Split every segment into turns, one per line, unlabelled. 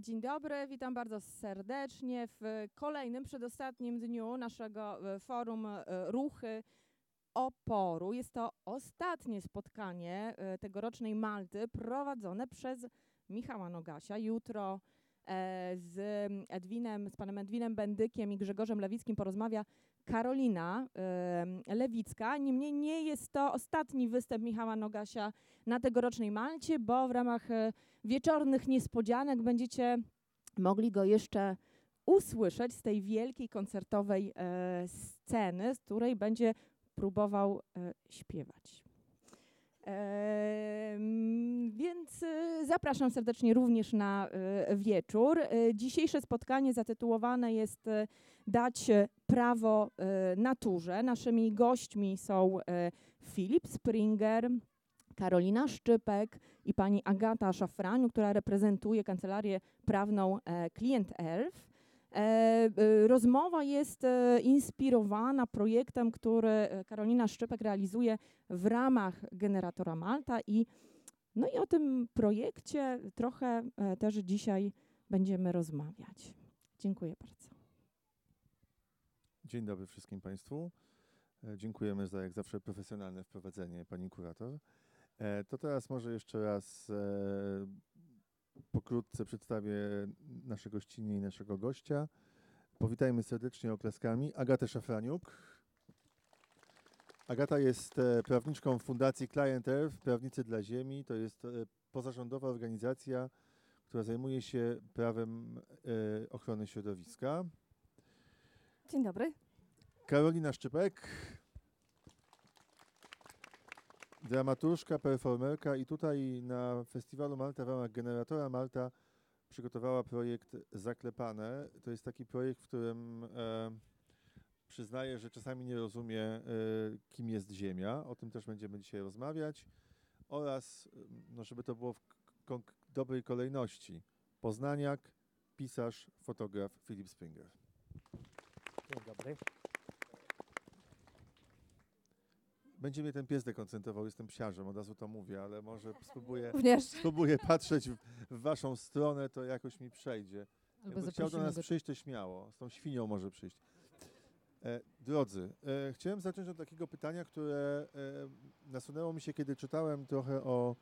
Dzień dobry, witam bardzo serdecznie w kolejnym, przedostatnim dniu naszego e, forum e, Ruchy Oporu. Jest to ostatnie spotkanie e, tegorocznej Malty prowadzone przez Michała Nogasia. Jutro z Edwinem, z panem Edwinem Bendykiem i Grzegorzem Lewickim porozmawia Karolina Lewicka. Niemniej nie jest to ostatni występ Michała Nogasia na tegorocznej Malcie, bo w ramach e, wieczornych niespodzianek będziecie mogli go jeszcze usłyszeć z tej wielkiej koncertowej e, sceny, z której będzie próbował e, śpiewać. Więc e, zapraszam serdecznie również na e, wieczór. E, Dzisiejsze spotkanie zatytułowane jest e, Dać e, prawo e, naturze. Naszymi gośćmi są e, Filip Springer, Karolina Szczypek i pani Agata Szafraniu, która reprezentuje kancelarię prawną e, Client Elf. E, e, Rozmowa jest e, inspirowana projektem, który Karolina Szczypek realizuje w ramach Generatora Malta i no i o tym projekcie trochę też dzisiaj będziemy rozmawiać. Dziękuję bardzo.
Dzień dobry wszystkim Państwu. Dziękujemy za jak zawsze profesjonalne wprowadzenie Pani Kurator. To teraz może jeszcze raz pokrótce przedstawię nasze gościnie i naszego gościa. Powitajmy serdecznie oklaskami Agatę Szafraniuk. Agata jest e, prawniczką Fundacji Client Earth, Prawnicy dla Ziemi. To jest e, pozarządowa organizacja, która zajmuje się prawem e, ochrony środowiska.
Dzień dobry.
Karolina Szczypek, dramaturżka, performerka i tutaj na festiwalu Malta w ramach Generatora Malta przygotowała projekt Zaklepane. To jest taki projekt, w którym e, przyznaję, że czasami nie rozumie, e, kim jest Ziemia. O tym też będziemy dzisiaj rozmawiać. Oraz, no, żeby to było w dobrej kolejności, poznaniak, pisarz, fotograf Filip Springer.
Dzień dobry.
Będzie mnie ten pies dekoncentrował, jestem psiarzem, od razu to mówię, ale może spróbuję,
Również.
spróbuję patrzeć w, w waszą stronę, to jakoś mi przejdzie.
Albo
Jakby chciał do nas przyjść, to śmiało. Z tą świnią może przyjść. E, drodzy, e, chciałem zacząć od takiego pytania, które e, nasunęło mi się, kiedy czytałem trochę o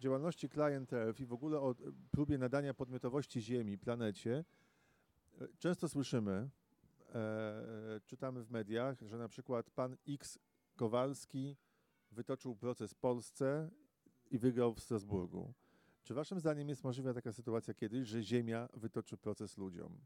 działalności Client Earth i w ogóle o e, próbie nadania podmiotowości Ziemi, planecie. E, często słyszymy, e, czytamy w mediach, że na przykład pan X Kowalski wytoczył proces Polsce i wygrał w Strasburgu. Czy waszym zdaniem jest możliwa taka sytuacja kiedyś, że Ziemia wytoczy proces ludziom?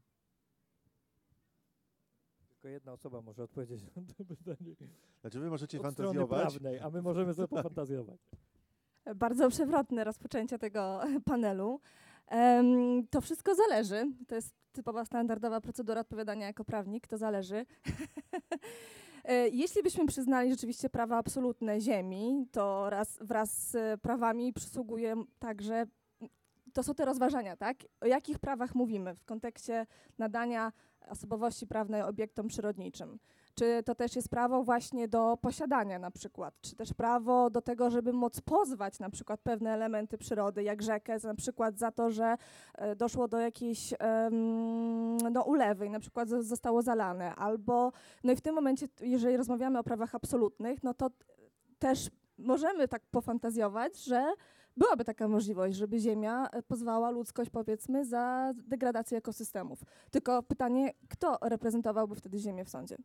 Tylko jedna osoba może odpowiedzieć na to pytanie.
Znaczy wy możecie
Od
fantazjować,
prawnej, a my możemy sobie pofantazjować.
Bardzo przewrotne rozpoczęcie tego panelu. Em, to wszystko zależy. To jest typowa standardowa procedura odpowiadania jako prawnik. To zależy. E, Jeśli byśmy przyznali rzeczywiście prawa absolutne Ziemi, to raz, wraz z prawami przysługuje także. To są te rozważania, tak? O jakich prawach mówimy w kontekście nadania osobowości prawnej obiektom przyrodniczym? Czy to też jest prawo właśnie do posiadania na przykład, czy też prawo do tego, żeby móc pozwać na przykład pewne elementy przyrody, jak rzekę, na przykład za to, że e, doszło do jakiejś no, ulewy i na przykład zo- zostało zalane, albo, no i w tym momencie, jeżeli rozmawiamy o prawach absolutnych, no to też możemy tak pofantazjować, że byłaby taka możliwość, żeby Ziemia e, pozwała ludzkość, powiedzmy, za degradację ekosystemów. Tylko pytanie, kto reprezentowałby wtedy Ziemię w sądzie?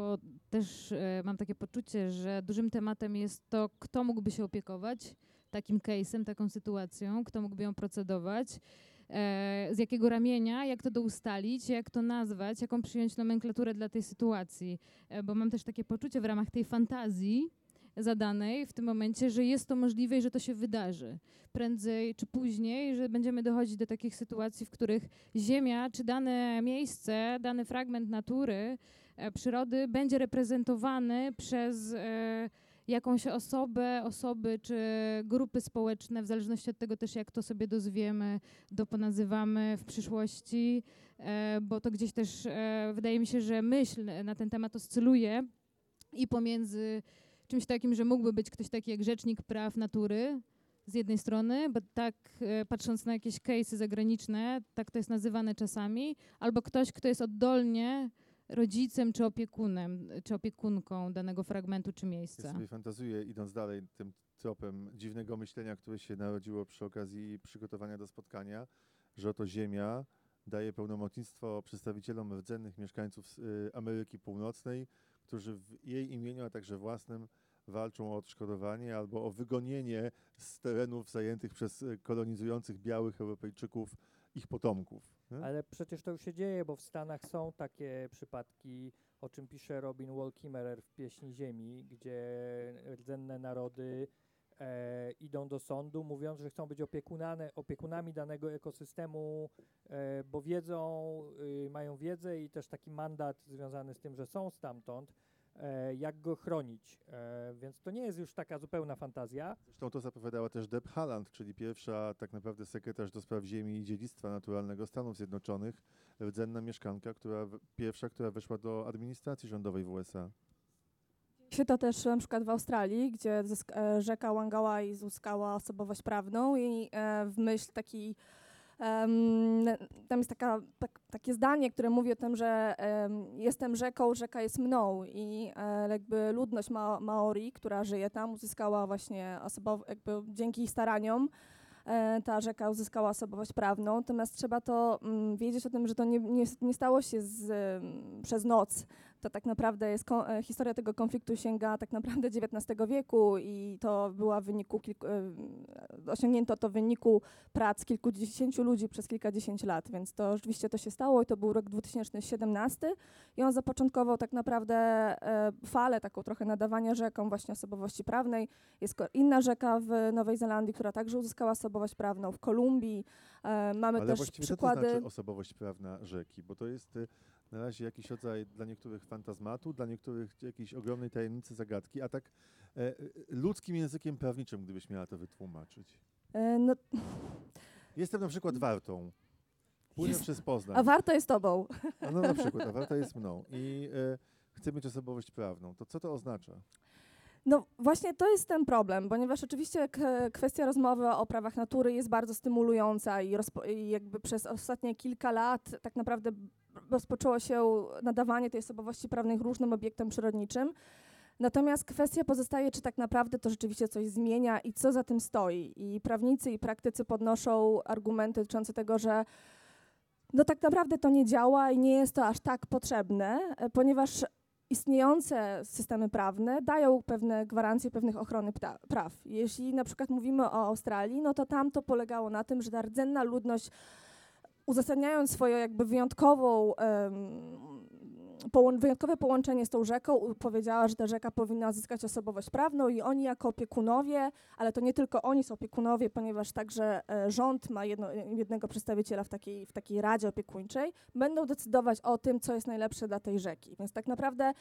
Bo też e, mam takie poczucie, że dużym tematem jest to, kto mógłby się opiekować takim case'em, taką sytuacją, kto mógłby ją procedować, e, z jakiego ramienia, jak to doustalić, jak to nazwać, jaką przyjąć nomenklaturę dla tej sytuacji. E, bo mam też takie poczucie w ramach tej fantazji zadanej w tym momencie, że jest to możliwe i że to się wydarzy. Prędzej czy później, że będziemy dochodzić do takich sytuacji, w których Ziemia czy dane miejsce, dany fragment natury przyrody będzie reprezentowany przez e, jakąś osobę, osoby czy grupy społeczne, w zależności od tego też, jak to sobie dozwiemy, doponazywamy w przyszłości, e, bo to gdzieś też e, wydaje mi się, że myśl na ten temat oscyluje i pomiędzy czymś takim, że mógłby być ktoś taki jak rzecznik praw natury, z jednej strony, bo tak e, patrząc na jakieś case'y zagraniczne, tak to jest nazywane czasami, albo ktoś, kto jest oddolnie rodzicem czy opiekunem, czy opiekunką danego fragmentu czy
Ja
miejsca.
sobie fantazuję, idąc dalej tym tropem dziwnego myślenia, które się narodziło przy okazji przygotowania do spotkania, że oto Ziemia daje pełnomocnictwo przedstawicielom rdzennych mieszkańców y, Ameryki Północnej, którzy w jej imieniu, a także własnym walczą o odszkodowanie albo o wygonienie z terenów zajętych przez kolonizujących białych Europejczyków ich potomków. nie?
Ale przecież to już się dzieje, bo w Stanach są takie przypadki, o czym pisze Robin Wall Kimmerer w Pieśni Ziemi, gdzie rdzenne narody e, idą do sądu, mówiąc, że chcą być opiekunane, opiekunami danego ekosystemu, e, bo wiedzą, y, mają wiedzę i też taki mandat związany z tym, że są stamtąd, jak go chronić. E, więc to nie jest już taka zupełna fantazja.
Zresztą to zapowiadała też Deb Haaland, czyli pierwsza tak naprawdę sekretarz do spraw ziemi i dziedzictwa naturalnego Stanów Zjednoczonych, rdzenna mieszkanka, która pierwsza, która weszła do administracji rządowej w USA.
się to też na przykład w Australii, gdzie e, rzeka Wangawai uzyskała osobowość prawną i e, w myśl takiej em, tam jest taka, tak, takie zdanie, które mówi o tym, że em, jestem rzeką, rzeka jest mną i e, jakby ludność ma Maori, która żyje tam, uzyskała właśnie osobow- jakby dzięki ich staraniom e, ta rzeka uzyskała osobowość prawną, natomiast trzeba to mm, wiedzieć o tym, że to nie, nie, nie stało się z, przez noc, to tak naprawdę jest e, historia tego konfliktu sięga tak naprawdę XIX wieku i to była w wyniku kilku, e, osiągnięto to w wyniku prac kilkudziesięciu ludzi przez kilkadziesiąt lat, więc to rzeczywiście to się stało i to był rok 2017 i on zapoczątkował tak naprawdę e, falę taką trochę nadawania rzekom właśnie osobowości prawnej. Jest inna rzeka w Nowej Zelandii, która także uzyskała osobowość prawną, w Kolumbii. Mamy
Ale
też
właściwie co to
przykłady...
znaczy osobowość prawna rzeki? Bo to jest y, na razie jakiś rodzaj dla niektórych fantazmatu, dla niektórych jakiejś ogromnej tajemnicy, zagadki, a tak e, e, ludzkim językiem prawniczym, gdybyś miała to wytłumaczyć.
e, no,
Jestem na przykład wartą. Płynę
Jest-
przez Poznań.
a warto jest tobą.
A no na przykład, a warta jest mną. I e, chcę mieć osobowość prawną. To co to oznacza?
No właśnie to jest ten problem, ponieważ oczywiście kwestia rozmowy o prawach natury jest bardzo stymulująca i, i jakby przez ostatnie kilka lat tak naprawdę rozpoczęło się nadawanie tej osobowości prawnej różnym obiektom przyrodniczym. Natomiast kwestia pozostaje, czy tak naprawdę to rzeczywiście coś zmienia i co za tym stoi. I prawnicy i praktycy podnoszą argumenty dotyczące tego, że no tak naprawdę to nie działa i nie jest to aż tak potrzebne, e, ponieważ istniejące systemy prawne dają pewne gwarancje pewnych ochrony praw. Jeśli na przykład mówimy o Australii, no to tam to polegało na tym, że ta rdzenna ludność uzasadniając swoją jakby wyjątkową wyjątkowe połączenie z tą rzeką powiedziała, że ta rzeka powinna zyskać osobowość prawną i oni jako opiekunowie, ale to nie tylko oni są opiekunowie, ponieważ także e, rząd ma jedno, jednego przedstawiciela w takiej, w takiej radzie opiekuńczej, będą decydować o tym, co jest najlepsze dla tej rzeki. Więc tak naprawdę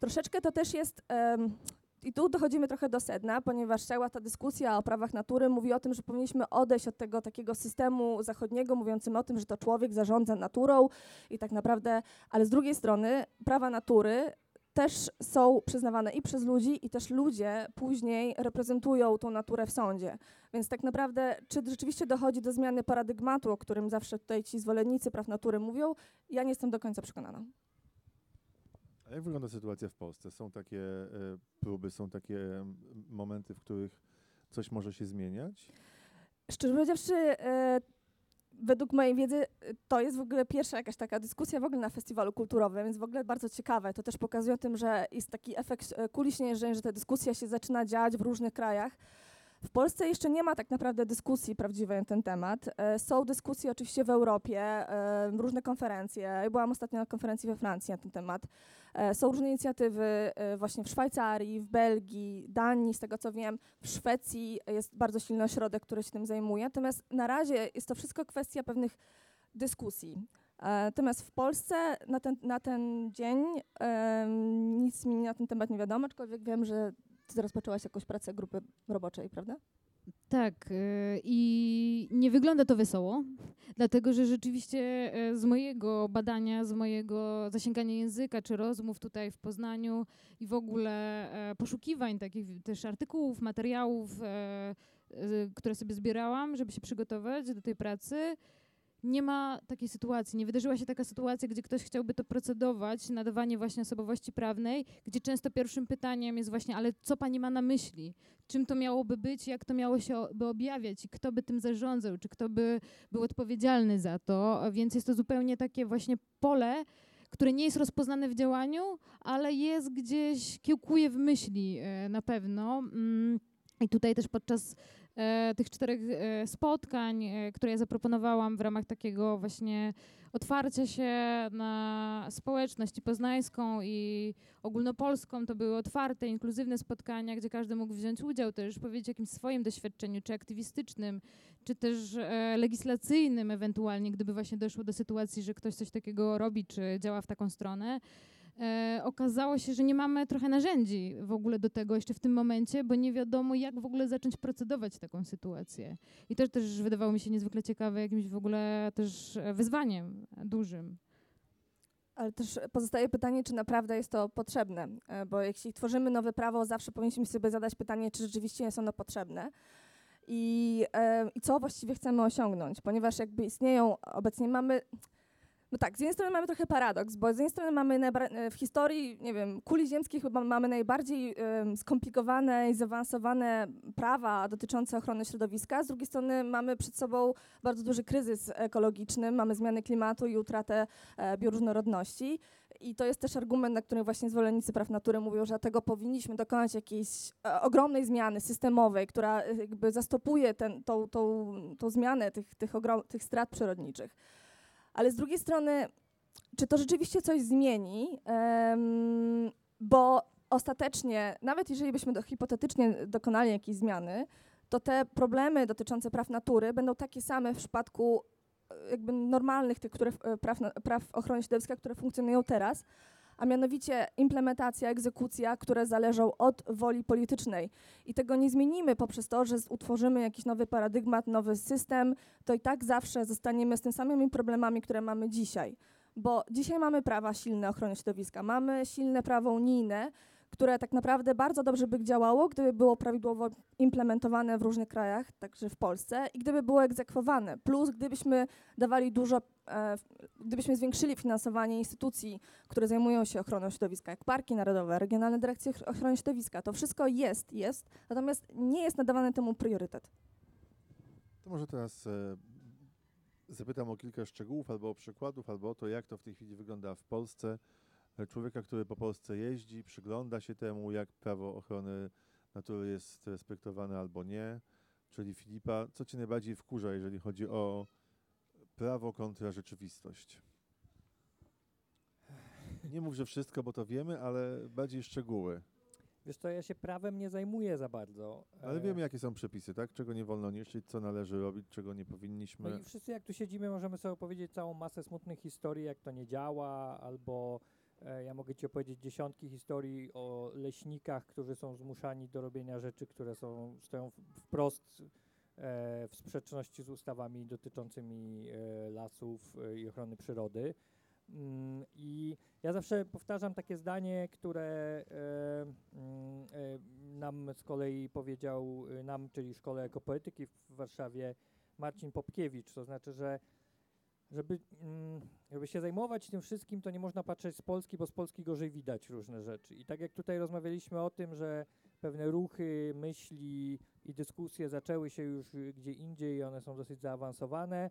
troszeczkę to też jest... em, i tu dochodzimy trochę do sedna, ponieważ cała ta dyskusja o prawach natury mówi o tym, że powinniśmy odejść od tego takiego systemu zachodniego, mówiącym o tym, że to człowiek zarządza naturą i tak naprawdę, ale z drugiej strony prawa natury też są przyznawane i przez ludzi, i też ludzie później reprezentują tą naturę w sądzie. Więc tak naprawdę, czy rzeczywiście dochodzi do zmiany paradygmatu, o którym zawsze tutaj ci zwolennicy praw natury mówią, ja nie jestem do końca przekonana.
A jak wygląda sytuacja w Polsce? Są takie e, próby, są takie momenty, w których coś może się zmieniać?
Szczerze powiedziawszy, e, według mojej wiedzy e, to jest w ogóle pierwsza jakaś taka dyskusja w ogóle na festiwalu kulturowym, więc w ogóle bardzo ciekawe. To też pokazuje o tym, że jest taki efekt kuli śnieżnej, że ta dyskusja się zaczyna dziać w różnych krajach. W Polsce jeszcze nie ma tak naprawdę dyskusji prawdziwej na ten temat. E, Są dyskusje oczywiście w Europie, e, różne konferencje. Ja Byłam ostatnio na konferencji we Francji na ten temat. E, Są różne inicjatywy właśnie w Szwajcarii, w Belgii, Danii, z tego co wiem. W Szwecji jest bardzo silny ośrodek, który się tym zajmuje. Natomiast na razie jest to wszystko kwestia pewnych dyskusji. Natomiast w Polsce na ten, na ten dzień nic mi na ten temat nie wiadomo, aczkolwiek wiem, że ty rozpoczęłaś jakąś pracę grupy roboczej, prawda?
Tak, y, i nie wygląda to wesoło, dlatego że rzeczywiście y, z mojego badania, z mojego zasięgania języka czy rozmów tutaj w Poznaniu i w ogóle e, poszukiwań takich też artykułów, materiałów, e, które sobie zbierałam, żeby się przygotować do tej pracy, nie ma takiej sytuacji. Nie wydarzyła się taka sytuacja, gdzie ktoś chciałby to procedować, nadawanie właśnie osobowości prawnej, gdzie często pierwszym pytaniem jest właśnie, ale co pani ma na myśli? Czym to miałoby być, jak to miało się by objawiać i kto by tym zarządzał, czy kto by był odpowiedzialny za to? Więc jest to zupełnie takie właśnie pole, które nie jest rozpoznane w działaniu, ale jest gdzieś, kiełkuje w myśli e, na pewno. Mm, I tutaj też podczas tych czterech e, spotkań, e, które ja zaproponowałam w ramach takiego właśnie otwarcia się na społeczność i poznańską i ogólnopolską, to były otwarte, inkluzywne spotkania, gdzie każdy mógł wziąć udział, też powiedzieć o jakimś swoim doświadczeniu, czy aktywistycznym, czy też e, legislacyjnym ewentualnie, gdyby właśnie doszło do sytuacji, że ktoś coś takiego robi, czy działa w taką stronę. E, okazało się, że nie mamy trochę narzędzi w ogóle do tego jeszcze w tym momencie, bo nie wiadomo, jak w ogóle zacząć procedować taką sytuację. I to też wydawało mi się niezwykle ciekawe, jakimś w ogóle też wyzwaniem dużym.
Ale też pozostaje pytanie, czy naprawdę jest to potrzebne, e, bo jeśli tworzymy nowe prawo, zawsze powinniśmy sobie zadać pytanie, czy rzeczywiście jest ono potrzebne i, e, i co właściwie chcemy osiągnąć, ponieważ jakby istnieją, obecnie mamy, no tak, z jednej strony mamy trochę paradoks, bo z jednej strony mamy e, w historii, nie wiem, kuli ziemskiej chyba mamy najbardziej skomplikowane i zaawansowane prawa dotyczące ochrony środowiska, z drugiej strony mamy przed sobą bardzo duży kryzys ekologiczny, mamy zmiany klimatu i utratę e, bioróżnorodności. I to jest też argument, na którym właśnie zwolennicy praw natury mówią, że dlatego powinniśmy dokonać jakiejś e, ogromnej zmiany systemowej, która e, jakby zastopuje ten, tą, tą, tą zmianę tych, tych, ogrom, tych strat przyrodniczych. Ale z drugiej strony, czy to rzeczywiście coś zmieni? Em, bo ostatecznie, nawet jeżeli byśmy do, hipotetycznie dokonali jakiejś zmiany, to te problemy dotyczące praw natury będą takie same w przypadku e, jakby normalnych tych które, e, praw, praw ochrony środowiska, które funkcjonują teraz, a mianowicie implementacja, egzekucja, które zależą od woli politycznej. I tego nie zmienimy poprzez to, że utworzymy jakiś nowy paradygmat, nowy system, to i tak zawsze zostaniemy z tymi samymi problemami, które mamy dzisiaj. Bo dzisiaj mamy prawa silne ochrony środowiska, mamy silne prawo unijne, które tak naprawdę bardzo dobrze by działało, gdyby było prawidłowo implementowane w różnych krajach, także w Polsce, i gdyby było egzekwowane. Plus, gdybyśmy dawali dużo, e, gdybyśmy zwiększyli finansowanie instytucji, które zajmują się ochroną środowiska, jak parki narodowe, regionalne dyrekcje Ochr- ochrony środowiska. To wszystko jest, jest, natomiast nie jest nadawany temu priorytet.
To może teraz e, zapytam o kilka szczegółów, albo o przykładów, albo o to, jak to w tej chwili wygląda w Polsce. E, Człowieka, który po Polsce jeździ, przygląda się temu, jak prawo ochrony natury jest respektowane albo nie. Czyli Filipa, co cię najbardziej wkurza, jeżeli chodzi o prawo kontra rzeczywistość? Nie mów, że wszystko, bo to wiemy, ale bardziej szczegóły.
Wiesz co, ja się prawem nie zajmuję za bardzo.
Ale
E,
wiemy, jakie są przepisy, tak? Czego nie wolno niszczyć, co należy robić, czego nie
No
powinniśmy.
i wszyscy jak tu siedzimy możemy sobie opowiedzieć całą masę smutnych historii, jak to nie działa, albo e, ja mogę ci opowiedzieć dziesiątki historii o leśnikach, którzy są zmuszani do robienia rzeczy, które są, stoją wprost e, w sprzeczności z ustawami dotyczącymi e, lasów e, i ochrony przyrody. Mm, I ja zawsze powtarzam takie zdanie, które e, mm, e, nam z kolei powiedział, e, nam, czyli Szkole Ekopoetyki w Warszawie, Marcin Popkiewicz, to znaczy, że żeby, mm, żeby się zajmować tym wszystkim, to nie można patrzeć z Polski, bo z Polski gorzej widać różne rzeczy. I tak jak tutaj rozmawialiśmy o tym, że pewne ruchy, myśli i dyskusje zaczęły się już gdzie indziej i one są dosyć zaawansowane,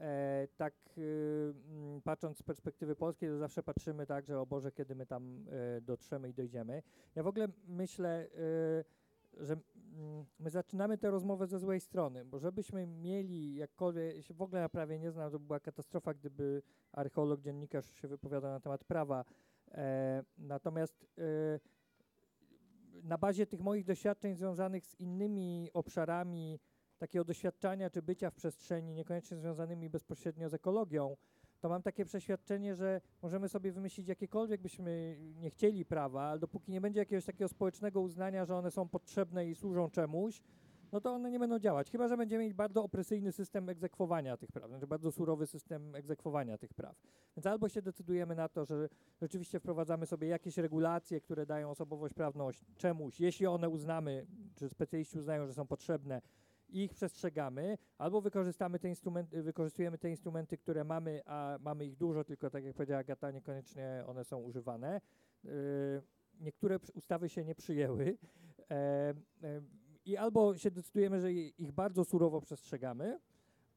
e, tak mm, patrząc z perspektywy polskiej, to zawsze patrzymy tak, że o Boże, kiedy my tam e, dotrzemy i dojdziemy. Ja w ogóle myślę, y, że mm, my zaczynamy tę rozmowę ze złej strony, bo żebyśmy mieli jakkolwiek, ja się w ogóle na prawie nie znam, to by była katastrofa, gdyby archeolog, dziennikarz się wypowiadał na temat prawa. E, natomiast e, na bazie tych moich doświadczeń związanych z innymi obszarami takiego doświadczania czy bycia w przestrzeni, niekoniecznie związanymi bezpośrednio z ekologią, to mam takie przeświadczenie, że możemy sobie wymyślić jakiekolwiek byśmy nie chcieli prawa, ale dopóki nie będzie jakiegoś takiego społecznego uznania, że one są potrzebne i służą czemuś, no to one nie będą działać. Chyba, że będziemy mieć bardzo opresyjny system egzekwowania tych praw, znaczy bardzo surowy system egzekwowania tych praw. Więc albo się decydujemy na to, że rzeczywiście wprowadzamy sobie jakieś regulacje, które dają osobowość prawną czemuś, jeśli one uznamy, czy specjaliści uznają, że są potrzebne, i ich przestrzegamy, albo wykorzystamy te instrumenty, wykorzystujemy te instrumenty, które mamy, a mamy ich dużo, tylko tak jak powiedziała Agata, niekoniecznie one są używane. Yy, niektóre ustawy się nie przyjęły e, e, i albo się decydujemy, że ich bardzo surowo przestrzegamy,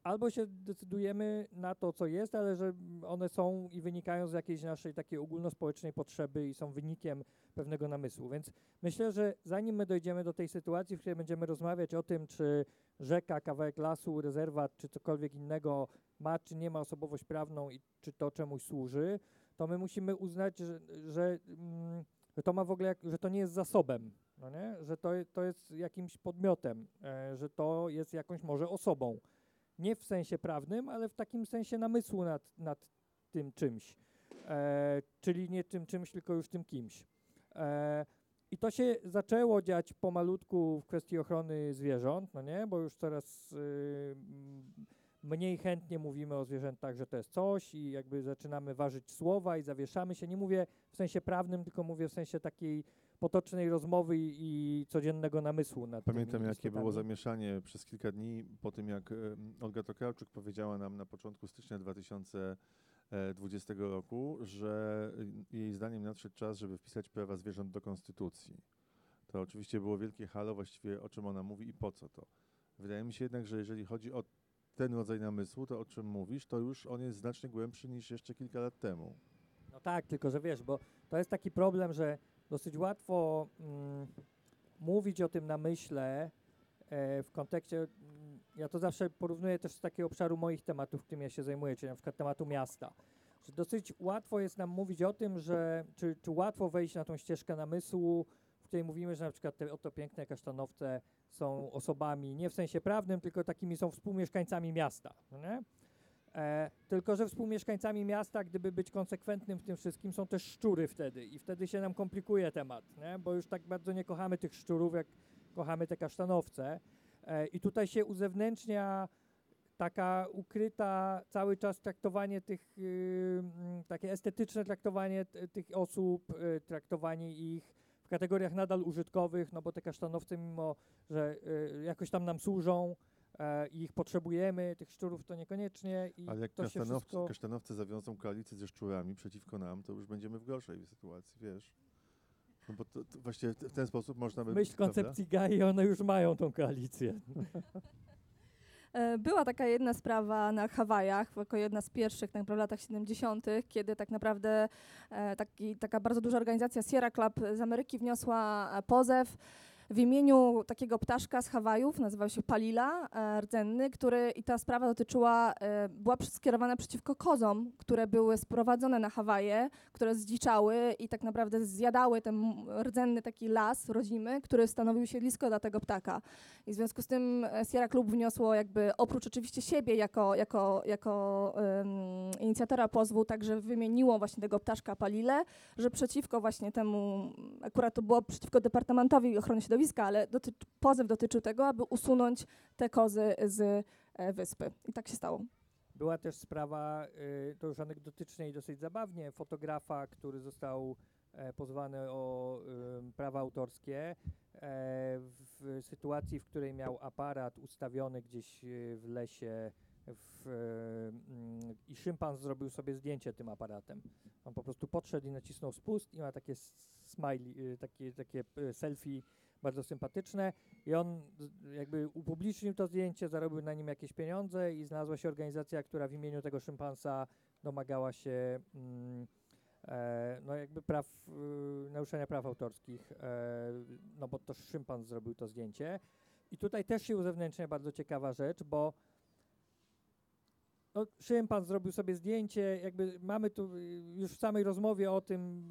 albo się decydujemy na to, co jest, ale że one są i wynikają z jakiejś naszej takiej ogólnospołecznej potrzeby i są wynikiem pewnego namysłu. Więc myślę, że zanim my dojdziemy do tej sytuacji, w której będziemy rozmawiać o tym, czy rzeka, kawałek lasu, rezerwat, czy cokolwiek innego ma, czy nie ma osobowość prawną i czy to czemuś służy, to my musimy uznać, że, że, mm, że to ma w ogóle, że to nie jest zasobem, no nie? że to, to jest jakimś podmiotem, e, że to jest jakąś może osobą. Nie w sensie prawnym, ale w takim sensie namysłu nad, nad tym czymś. E, czyli nie tym czymś, tylko już tym kimś. E, I to się zaczęło dziać pomalutku w kwestii ochrony zwierząt, no nie? Bo już coraz y, mniej chętnie mówimy o zwierzętach, że to jest coś i jakby zaczynamy ważyć słowa i zawieszamy się. Nie mówię w sensie prawnym, tylko mówię w sensie takiej potocznej rozmowy i, codziennego namysłu nad
Pamiętam, jakie było zamieszanie przez kilka dni po tym, jak Olga Tokarczuk powiedziała nam na początku stycznia 2020 roku, że y, jej zdaniem nadszedł czas, żeby wpisać prawa zwierząt do konstytucji. To oczywiście było wielkie halo, właściwie o czym ona mówi i po co to. Wydaje mi się jednak, że jeżeli chodzi o ten rodzaj namysłu, to o czym mówisz, to już on jest znacznie głębszy niż jeszcze kilka lat temu.
No tak, tylko że wiesz, bo to jest taki problem, że dosyć łatwo mm, mówić o tym namyśle e, w kontekście, mm, ja to zawsze porównuję też z takiego obszaru moich tematów, którym ja się zajmuję, czyli na przykład tematu miasta. Że dosyć łatwo jest nam mówić o tym, że czy, czy łatwo wejść na tą ścieżkę namysłu, w której mówimy, że na przykład te oto piękne kasztanowce są osobami nie w sensie prawnym, tylko takimi są współmieszkańcami miasta. No nie? E, tylko, że współmieszkańcami miasta, gdyby być konsekwentnym w tym wszystkim, są też szczury wtedy i wtedy się nam komplikuje temat, nie? bo już tak bardzo nie kochamy tych szczurów, jak kochamy te kasztanowce. E, I tutaj się uzewnętrznia taka ukryta cały czas traktowanie tych, y, mm, takie estetyczne traktowanie t- tych osób, y, traktowanie ich w kategoriach nadal użytkowych, no bo te kasztanowce, mimo że y, jakoś tam nam służą, e, i ich potrzebujemy, tych szczurów to niekoniecznie i
Ale jak
to się
kasztanowcy,
wszystko...
kasztanowcy zawiążą koalicję ze szczurami przeciwko nam, to już będziemy w gorszej sytuacji, wiesz. No bo to, to właściwie w ten sposób można by...
W myśl koncepcji Gai one już mają tą koalicję.
E, Była taka jedna sprawa na Hawajach, jako jedna z pierwszych tak w latach 70., kiedy tak naprawdę e, taki, taka bardzo duża organizacja Sierra Club z Ameryki wniosła pozew w imieniu takiego ptaszka z Hawajów, nazywał się Palila, e, rdzenny, który i ta sprawa dotyczyła, e, była skierowana przeciwko kozom, które były sprowadzone na Hawaje, które zdziczały i tak naprawdę zjadały ten rdzenny taki las rodzimy, który stanowił siedlisko dla tego ptaka. I w związku z tym e, Sierra Club wniosło jakby oprócz oczywiście siebie jako, jako, jako em, inicjatora pozwu, także wymieniło właśnie tego ptaszka Palile, że przeciwko właśnie temu, akurat to było przeciwko Departamentowi Ochrony Środowiska, ale dotyczy, pozew dotyczył tego, aby usunąć te kozy z e, wyspy. I tak się stało.
Była też sprawa, y, to już anegdotycznie i dosyć zabawnie, fotografa, który został e, pozwany o prawa autorskie e, w sytuacji, w której miał aparat ustawiony gdzieś y, w lesie w, mm, i szympan zrobił sobie zdjęcie tym aparatem. On po prostu podszedł i nacisnął spust i ma takie smiley, y, takie, takie y, selfie bardzo sympatyczne i on jakby upublicznił to zdjęcie, zarobił na nim jakieś pieniądze i znalazła się organizacja, która w imieniu tego szympansa domagała się mm, e, no jakby praw, y, naruszenia praw autorskich, e, no bo to szympans zrobił to zdjęcie. I tutaj też się uzewnętrznia bardzo ciekawa rzecz, bo no, szympan zrobił sobie zdjęcie, jakby mamy tu y, już w samej rozmowie o tym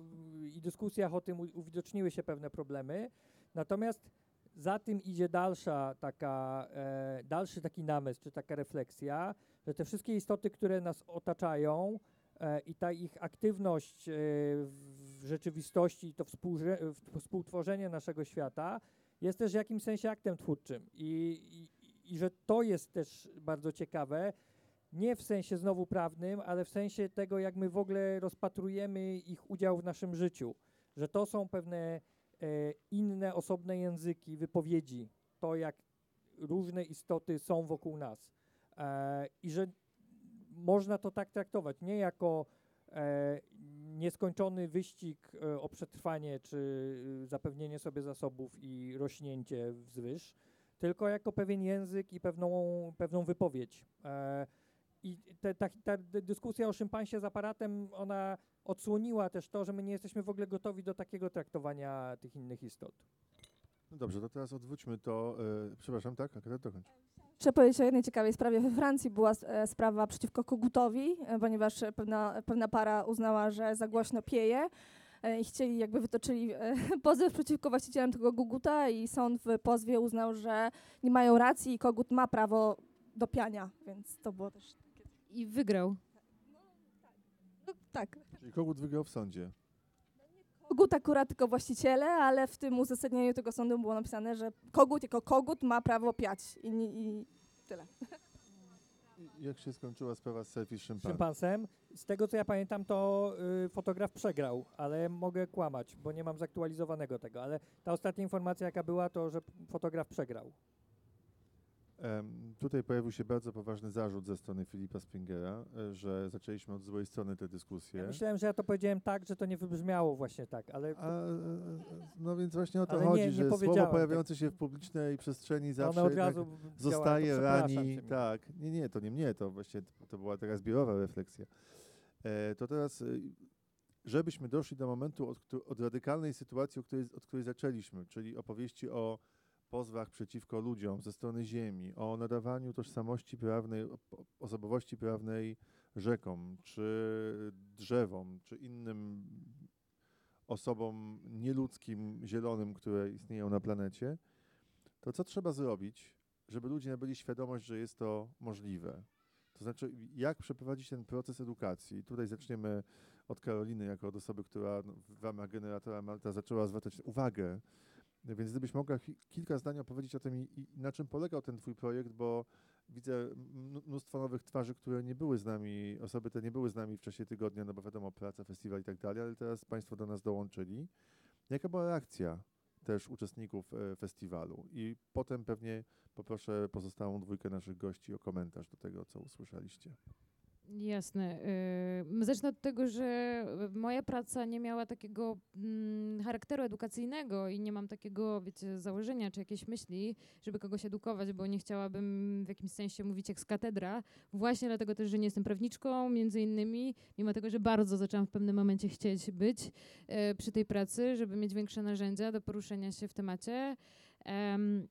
i dyskusjach o tym uwidoczniły się pewne problemy, natomiast za tym idzie dalsza taka, e, dalszy taki namysł, czy taka refleksja, że te wszystkie istoty, które nas otaczają e, i ta ich aktywność e, w rzeczywistości, i to współtworzenie naszego świata jest też w jakimś sensie aktem twórczym. I, i, i że to jest też bardzo ciekawe, nie w sensie znowu prawnym, ale w sensie tego, jak my w ogóle rozpatrujemy ich udział w naszym życiu, że to są pewne inne, osobne języki, wypowiedzi, to jak różne istoty są wokół nas e, i że można to tak traktować, nie jako e, nieskończony wyścig e, o przetrwanie czy zapewnienie sobie zasobów i rośnięcie wzwyż, tylko jako pewien język i pewną, pewną wypowiedź. E, I te, ta, ta dy- dyskusja o szympansie z aparatem, ona odsłoniła też to, że my nie jesteśmy w ogóle gotowi do takiego traktowania tych innych istot.
No dobrze, to teraz odwróćmy to. E, przepraszam, tak? Akurat dokończ.
Powiedzieć o jednej ciekawej sprawie. We Francji była e, sprawa przeciwko kogutowi, e, ponieważ pewna, pewna para uznała, że za głośno pieje i chcieli, jakby wytoczyli pozew przeciwko właścicielom tego koguta i sąd w pozwie uznał, że nie mają racji i kogut ma prawo do piania, więc to było też
I wygrał.
no, tak.
Czyli kogut wygrał w sądzie.
Kogut akurat tylko właściciele, ale w tym uzasadnieniu tego sądu było napisane, że kogut jako kogut ma prawo piać i, i tyle.
I jak się skończyła sprawa z selfie z szympanem?
Szympansem. Z tego co ja pamiętam, to y, fotograf przegrał, ale mogę kłamać, bo nie mam zaktualizowanego tego, ale ta ostatnia informacja jaka była, to że fotograf przegrał.
Tutaj pojawił się bardzo poważny zarzut ze strony Filipa Springera, e, że zaczęliśmy od złej strony tę dyskusję.
Ja myślałem, że ja to powiedziałem tak, że to nie wybrzmiało właśnie tak, ale
A, e, no więc właśnie o to
Ale nie-
chodzi,
nie
że słowo pojawiające się w publicznej przestrzeni zawsze
od razu
zostaje, rani. Tak, nie, nie, to nie mnie, to właśnie to, była taka zbiorowa refleksja. E, to teraz, żebyśmy doszli do momentu od, od radykalnej sytuacji, od której, od której zaczęliśmy, czyli opowieści o pozwach przeciwko ludziom ze strony ziemi, o nadawaniu tożsamości prawnej, osobowości prawnej rzekom, czy drzewom, czy innym osobom nieludzkim, zielonym, które istnieją na planecie, to co trzeba zrobić, żeby ludzie nabyli świadomość, że jest to możliwe? To znaczy, jak przeprowadzić ten proces edukacji? Tutaj zaczniemy od Karoliny, jako od osoby, która w ramach generatora Malta zaczęła zwracać uwagę. Więc gdybyś mogła kilka zdań opowiedzieć o tym, i, i na czym polegał ten twój projekt, bo widzę mn- mnóstwo nowych twarzy, które nie były z nami, osoby te nie były z nami w czasie tygodnia, no bo wiadomo, praca, festiwal i tak dalej, ale teraz Państwo do nas dołączyli. Jaka była reakcja też uczestników e, festiwalu? I potem pewnie poproszę pozostałą dwójkę naszych gości o komentarz do tego, co usłyszeliście.
Jasne. Zacznę od tego, że moja praca nie miała takiego mm, charakteru edukacyjnego i nie mam takiego, wiecie, założenia czy jakiejś myśli, żeby kogoś edukować, bo nie chciałabym w jakimś sensie mówić jak z katedra. Właśnie dlatego też, że nie jestem prawniczką, między innymi, mimo tego, że bardzo zaczęłam w pewnym momencie chcieć być e, przy tej pracy, żeby mieć większe narzędzia do poruszenia się w temacie. Em,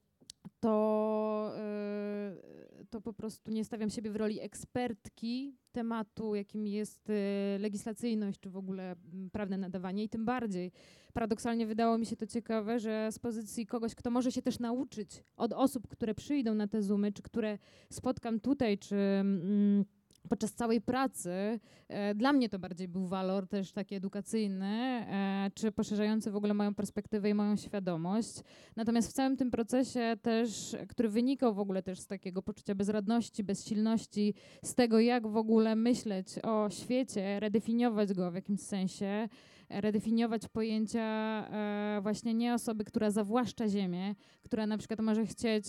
to, y, to po prostu nie stawiam siebie w roli ekspertki tematu, jakim jest y, legislacyjność, czy w ogóle prawne nadawanie i tym bardziej. Paradoksalnie wydało mi się to ciekawe, że z pozycji kogoś, kto może się też nauczyć od osób, które przyjdą na te zoomy, czy które spotkam tutaj, czy mm, podczas całej pracy, e, dla mnie to bardziej był walor też taki edukacyjny, e, czy poszerzający w ogóle moją perspektywę i moją świadomość. Natomiast w całym tym procesie też, który wynikał w ogóle też z takiego poczucia bezradności, bezsilności, z tego jak w ogóle myśleć o świecie, redefiniować go w jakimś sensie, redefiniować pojęcia e, właśnie nie osoby, która zawłaszcza ziemię, która na przykład może chcieć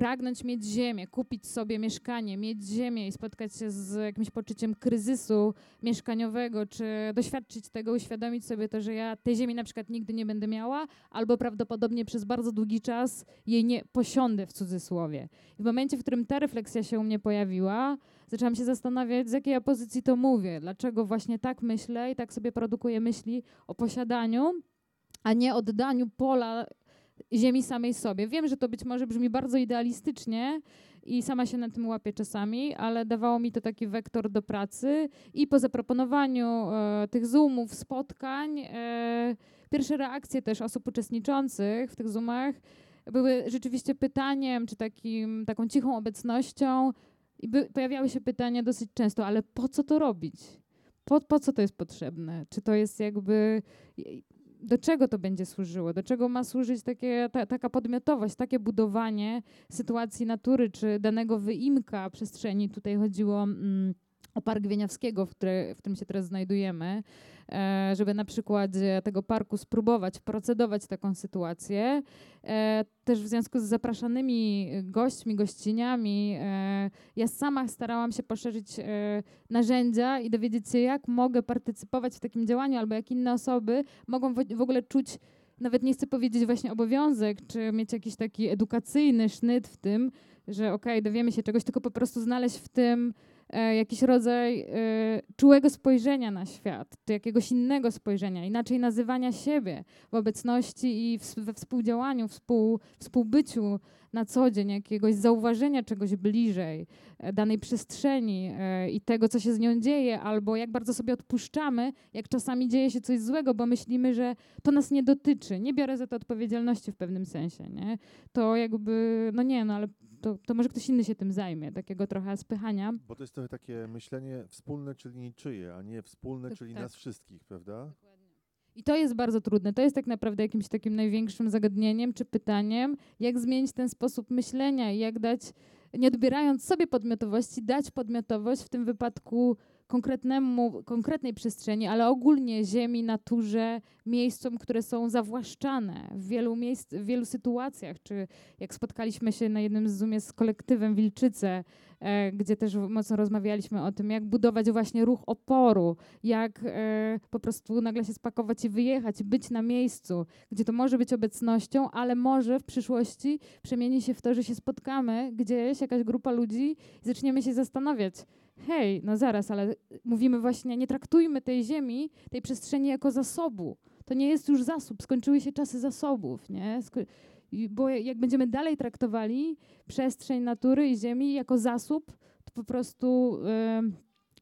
pragnąć mieć ziemię, kupić sobie mieszkanie, mieć ziemię i spotkać się z jakimś poczuciem kryzysu mieszkaniowego, czy doświadczyć tego, uświadomić sobie to, że ja tej ziemi na przykład nigdy nie będę miała, albo prawdopodobnie przez bardzo długi czas jej nie posiądę w cudzysłowie. W momencie, w którym ta refleksja się u mnie pojawiła, zaczęłam się zastanawiać, z jakiej ja pozycji to mówię, dlaczego właśnie tak myślę i tak sobie produkuję myśli o posiadaniu, a nie oddaniu pola ziemi samej sobie. Wiem, że to być może brzmi bardzo idealistycznie i sama się na tym łapię czasami, ale dawało mi to taki wektor do pracy i po zaproponowaniu e, tych zoomów, spotkań, e, pierwsze reakcje też osób uczestniczących w tych zoomach były rzeczywiście pytaniem, czy takim, taką cichą obecnością i by, pojawiały się pytania dosyć często, ale po co to robić? Po, po co to jest potrzebne? Czy to jest jakby do czego to będzie służyło, do czego ma służyć takie, ta, taka podmiotowość, takie budowanie sytuacji natury czy danego wyimka przestrzeni. Tutaj chodziło mm, o Park Wieniawskiego, w, które, w którym się teraz znajdujemy, e, żeby na przykładzie tego parku spróbować procedować taką sytuację. E, też w związku z zapraszanymi gośćmi, gościniami, e, ja sama starałam się poszerzyć narzędzia i dowiedzieć się, jak mogę partycypować w takim działaniu, albo jak inne osoby mogą w, ogóle czuć nawet nie chcę powiedzieć właśnie obowiązek, czy mieć jakiś taki edukacyjny sznyt w tym, że okej, okay, dowiemy się czegoś, tylko po prostu znaleźć w tym jakiś rodzaj e, czułego spojrzenia na świat, czy jakiegoś innego spojrzenia, inaczej nazywania siebie w obecności i we współdziałaniu, współ, współbyciu na co dzień, jakiegoś zauważenia czegoś bliżej e, danej przestrzeni e, i tego, co się z nią dzieje, albo jak bardzo sobie odpuszczamy, jak czasami dzieje się coś złego, bo myślimy, że to nas nie dotyczy. Nie biorę za to odpowiedzialności w pewnym sensie, nie? To jakby, no nie, no ale to, to może ktoś inny się tym zajmie, takiego trochę spychania.
Bo to jest trochę takie myślenie wspólne, czyli niczyje, a nie wspólne,
Tak,
czyli
tak.
nas wszystkich, prawda?
I to jest bardzo trudne. To jest tak naprawdę jakimś takim największym zagadnieniem czy pytaniem, jak zmienić ten sposób myślenia i jak dać, nie odbierając sobie podmiotowości, dać podmiotowość w tym wypadku konkretnemu, konkretnej przestrzeni, ale ogólnie ziemi, naturze, miejscom, które są zawłaszczane w wielu miejsc, w wielu sytuacjach, czy jak spotkaliśmy się na jednym z Zoomie z kolektywem Wilczyce, e, gdzie też mocno rozmawialiśmy o tym, jak budować właśnie ruch oporu, jak e, po prostu nagle się spakować i wyjechać, być na miejscu, gdzie to może być obecnością, ale może w przyszłości przemieni się w to, że się spotkamy gdzieś, jakaś grupa ludzi i zaczniemy się zastanawiać, hej, no zaraz, ale mówimy właśnie, nie traktujmy tej ziemi, tej przestrzeni jako zasobu. To nie jest już zasób, skończyły się czasy zasobów, nie? Sko bo jak będziemy dalej traktowali przestrzeń natury i ziemi jako zasób, to po prostu, yy,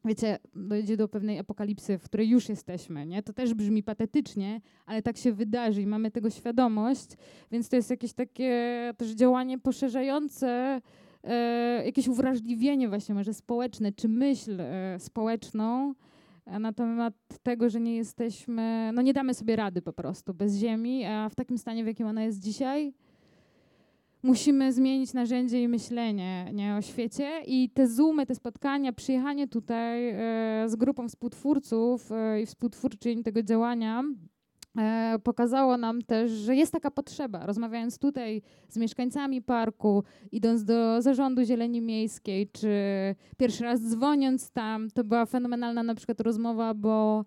wiecie, dojdzie do pewnej apokalipsy, w której już jesteśmy, nie? To też brzmi patetycznie, ale tak się wydarzy i mamy tego świadomość, więc to jest jakieś takie też działanie poszerzające e, jakieś uwrażliwienie właśnie może społeczne, czy myśl e, społeczną e, na temat tego, że nie jesteśmy, no nie damy sobie rady po prostu bez ziemi, a w takim stanie, w jakim ona jest dzisiaj, musimy zmienić narzędzie i myślenie nie, o świecie. I te zoomy, te spotkania, przyjechanie tutaj e, z grupą współtwórców e, i współtwórczyń tego działania pokazało nam też, że jest taka potrzeba. Rozmawiając tutaj z mieszkańcami parku, idąc do zarządu Zieleni Miejskiej, czy pierwszy raz dzwoniąc tam, to była fenomenalna na przykład rozmowa, bo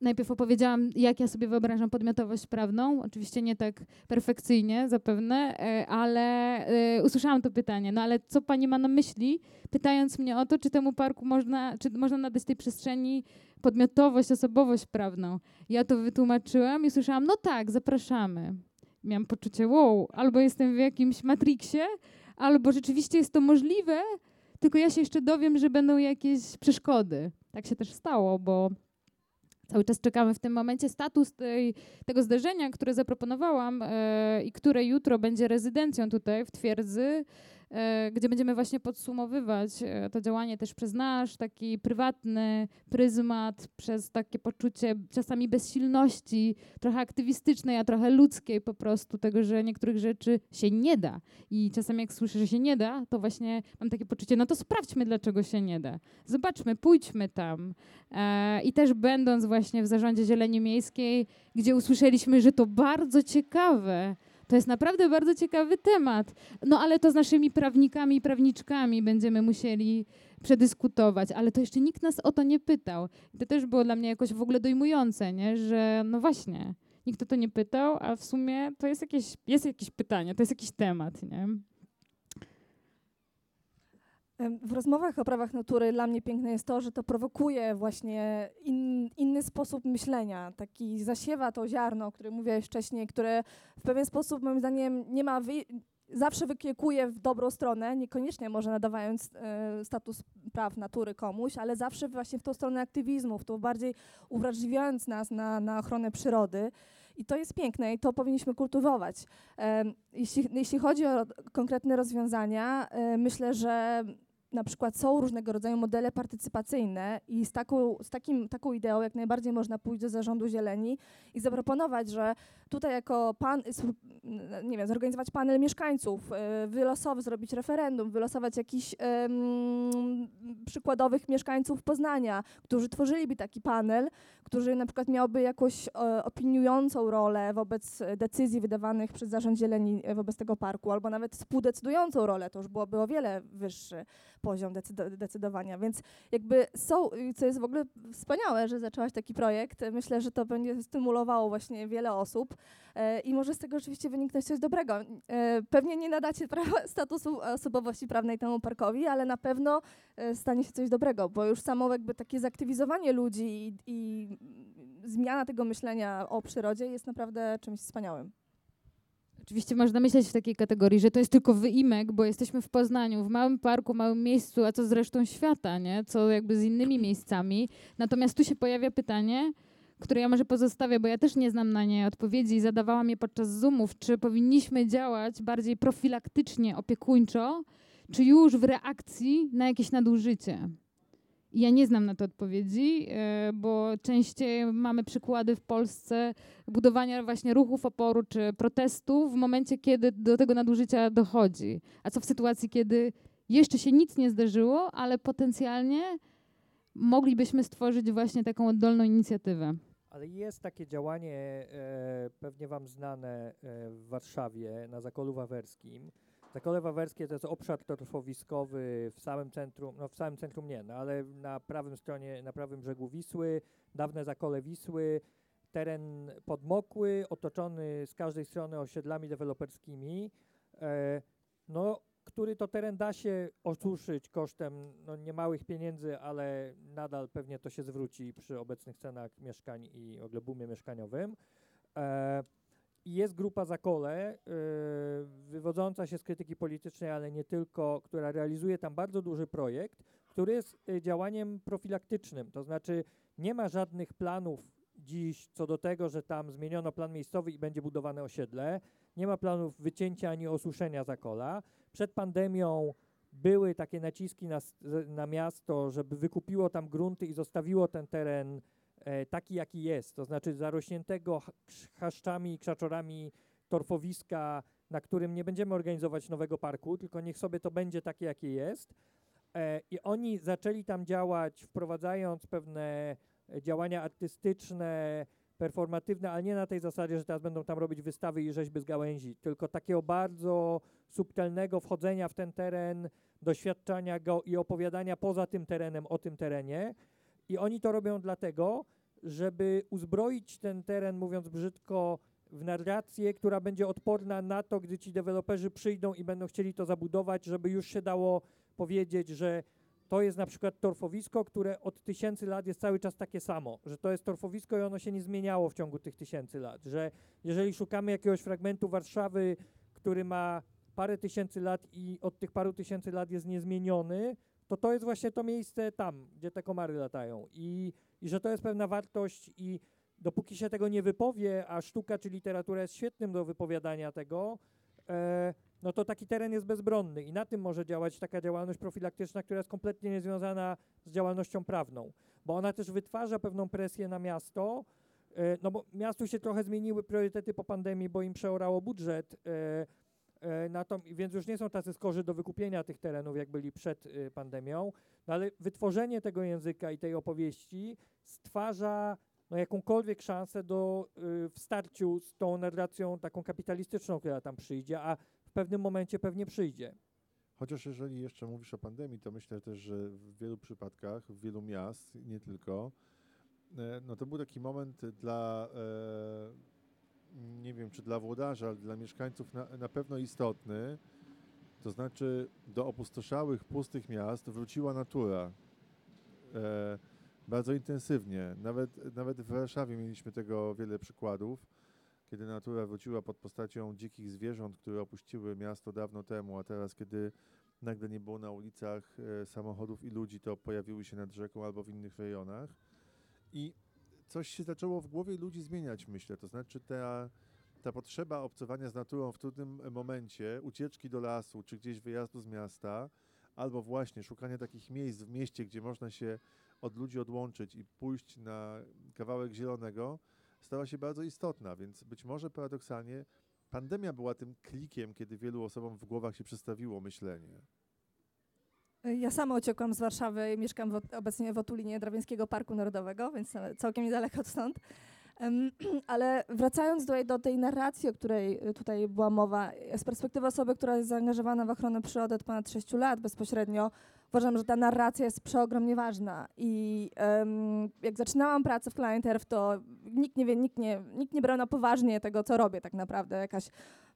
najpierw opowiedziałam, jak ja sobie wyobrażam podmiotowość prawną. Oczywiście nie tak perfekcyjnie zapewne, e, ale e, usłyszałam to pytanie. No ale co pani ma na myśli, pytając mnie o to, czy temu parku można, czy można nadać tej przestrzeni podmiotowość, osobowość prawną. Ja to wytłumaczyłam i usłyszałam, no tak, zapraszamy. Miałam poczucie, wow, albo jestem w jakimś matriksie, albo rzeczywiście jest to możliwe, tylko ja się jeszcze dowiem, że będą jakieś przeszkody. Tak się też stało, bo Cały czas czekamy w tym momencie status tej, tego zdarzenia, które zaproponowałam e, i które jutro będzie rezydencją tutaj w twierdzy, gdzie będziemy właśnie podsumowywać e, to działanie też przez nasz taki prywatny pryzmat, przez takie poczucie czasami bezsilności, trochę aktywistycznej, a trochę ludzkiej po prostu, tego, że niektórych rzeczy się nie da. I czasami jak słyszę, że się nie da, to właśnie mam takie poczucie, no to sprawdźmy, dlaczego się nie da. Zobaczmy, pójdźmy tam. E, I też będąc właśnie w zarządzie Zieleni Miejskiej, gdzie usłyszeliśmy, że to bardzo ciekawe, to jest naprawdę bardzo ciekawy temat. No ale to z naszymi prawnikami i prawniczkami będziemy musieli przedyskutować, ale to jeszcze nikt nas o to nie pytał. I to też było dla mnie jakoś w ogóle dojmujące, nie? że no właśnie, nikt o to nie pytał, a w sumie to jest jakieś, jest jakieś pytanie, to jest jakiś temat. Nie?
W rozmowach o prawach natury dla mnie piękne jest to, że to prowokuje właśnie in, inny sposób myślenia, taki zasiewa to ziarno, o którym mówiłeś wcześniej, które w pewien sposób moim zdaniem nie ma wy, zawsze wykiekuje w dobrą stronę, niekoniecznie może nadawając e, status praw natury komuś, ale zawsze właśnie w tą stronę aktywizmu, w to bardziej uwrażliwiając nas na, na ochronę przyrody. I to jest piękne i to powinniśmy kultywować. Jeśli, jeśli chodzi o konkretne rozwiązania, e, myślę, że na przykład są różnego rodzaju modele partycypacyjne i z taką, z takim, taką ideą jak najbardziej można pójść do zarządu zieleni i zaproponować, że tutaj jako pan, sp- nie wiem, zorganizować panel mieszkańców, y, wylosowy, zrobić referendum, wylosować jakichś em, przykładowych mieszkańców Poznania, którzy tworzyliby taki panel, który na przykład miałby jakąś e, opiniującą rolę wobec decyzji wydawanych przez Zarząd Zieleni e, wobec tego parku, albo nawet współdecydującą rolę, to już byłoby o wiele wyższy poziom decydo- decydowania. Więc jakby są, co jest w ogóle wspaniałe, że zaczęłaś taki projekt. Myślę, że to będzie stymulowało właśnie wiele osób e, i może z tego rzeczywiście wyniknąć coś dobrego. E, pewnie nie nadacie prawa, statusu osobowości prawnej temu parkowi, ale na pewno e, stanie się coś dobrego, bo już samo jakby takie zaktywizowanie ludzi i, i zmiana tego myślenia o przyrodzie jest naprawdę czymś wspaniałym.
Oczywiście można myśleć w takiej kategorii, że to jest tylko wyimek, bo jesteśmy w Poznaniu, w małym parku, małym miejscu, a co z resztą świata, nie? Co jakby z innymi miejscami. Natomiast tu się pojawia pytanie, które ja może pozostawię, bo ja też nie znam na nie odpowiedzi i zadawałam je podczas Zoomów, czy powinniśmy działać bardziej profilaktycznie, opiekuńczo, czy już w reakcji na jakieś nadużycie. Ja nie znam na to odpowiedzi, e, bo częściej mamy przykłady w Polsce budowania właśnie ruchów oporu czy protestów w momencie, kiedy do tego nadużycia dochodzi. A co w sytuacji, kiedy jeszcze się nic nie zdarzyło, ale potencjalnie moglibyśmy stworzyć właśnie taką oddolną inicjatywę.
Ale jest takie działanie, e, pewnie Wam znane e, w Warszawie, na Zakolu Wawerskim. Zakole Wawerskie to jest obszar torfowiskowy w samym centrum, no w samym centrum nie, no ale na prawym stronie, na prawym brzegu Wisły, dawne Zakole Wisły, teren podmokły, otoczony z każdej strony osiedlami deweloperskimi, e, no, który to teren da się osuszyć kosztem no, niemałych pieniędzy, ale nadal pewnie to się zwróci przy obecnych cenach mieszkań i w ogóle boomie mieszkaniowym. E, jest grupa Zakole, y, wywodząca się z krytyki politycznej, ale nie tylko, która realizuje tam bardzo duży projekt, który jest y, działaniem profilaktycznym. To znaczy nie ma żadnych planów dziś co do tego, że tam zmieniono plan miejscowy i będzie budowane osiedle. Nie ma planów wycięcia ani osuszenia Zakola. Przed pandemią były takie naciski na, na miasto, żeby wykupiło tam grunty i zostawiło ten teren taki, jaki jest, to znaczy zarośniętego chaszczami i krzaczorami torfowiska, na którym nie będziemy organizować nowego parku, tylko niech sobie to będzie takie, jakie jest. E, I oni zaczęli tam działać, wprowadzając pewne e, działania artystyczne, performatywne, ale nie na tej zasadzie, że teraz będą tam robić wystawy i rzeźby z gałęzi, tylko takiego bardzo subtelnego wchodzenia w ten teren, doświadczania go i opowiadania poza tym terenem o tym terenie. I oni to robią dlatego, żeby uzbroić ten teren, mówiąc brzydko, w narrację, która będzie odporna na to, gdy ci deweloperzy przyjdą i będą chcieli to zabudować, żeby już się dało powiedzieć, że to jest na przykład torfowisko, które od tysięcy lat jest cały czas takie samo, że to jest torfowisko i ono się nie zmieniało w ciągu tych tysięcy lat, że jeżeli szukamy jakiegoś fragmentu Warszawy, który ma parę tysięcy lat i od tych paru tysięcy lat jest niezmieniony, to to jest właśnie to miejsce tam, gdzie te komary latają. I, i że to jest pewna wartość i dopóki się tego nie wypowie, a sztuka czy literatura jest świetnym do wypowiadania tego, e, no to taki teren jest bezbronny i na tym może działać taka działalność profilaktyczna, która jest kompletnie niezwiązana z działalnością prawną, bo ona też wytwarza pewną presję na miasto, e, no bo miastu się trochę zmieniły priorytety po pandemii, bo im przeorało budżet, e, e, więc już nie są tacy skorzy do wykupienia tych terenów, jak byli przed e, pandemią, no ale wytworzenie tego języka i tej opowieści stwarza no, jakąkolwiek szansę do y, w starciu z tą narracją taką kapitalistyczną, która tam przyjdzie, a w pewnym momencie pewnie przyjdzie.
Chociaż jeżeli jeszcze mówisz o pandemii, to myślę też, że w wielu przypadkach, w wielu miast, nie tylko, e, no to był taki moment dla, e, nie wiem czy dla włodarza, ale dla mieszkańców na, na pewno istotny. To znaczy do opustoszałych, pustych miast wróciła natura. E, bardzo intensywnie. Nawet, nawet w Warszawie mieliśmy tego wiele przykładów, kiedy natura wróciła pod postacią dzikich zwierząt, które opuściły miasto dawno temu, a teraz, kiedy nagle nie było na ulicach e, samochodów i ludzi, to pojawiły się nad rzeką albo w innych rejonach. I coś się zaczęło w głowie ludzi zmieniać, myślę. To znaczy ta, ta potrzeba obcowania z naturą w trudnym momencie, ucieczki do lasu czy gdzieś wyjazdu z miasta, albo właśnie szukanie takich miejsc w mieście, gdzie można się od ludzi odłączyć i pójść na kawałek zielonego, stała się bardzo istotna, więc być może paradoksalnie pandemia była tym klikiem, kiedy wielu osobom w głowach się przestawiło myślenie.
Ja sama uciekłam z Warszawy i mieszkam w, obecnie w Otulinie Drawińskiego Parku Narodowego, więc całkiem niedaleko stąd. Ale wracając do, do tej narracji, o której y, tutaj była mowa, e, z perspektywy osoby, która jest zaangażowana w ochronę przyrody od ponad 6 lat bezpośrednio, uważam, że ta narracja jest przeogromnie ważna. I em, jak zaczynałam pracę w Client Earth, to nikt nie wie, nikt nie, nikt nie brał na poważnie tego, co robię tak naprawdę. Jakaś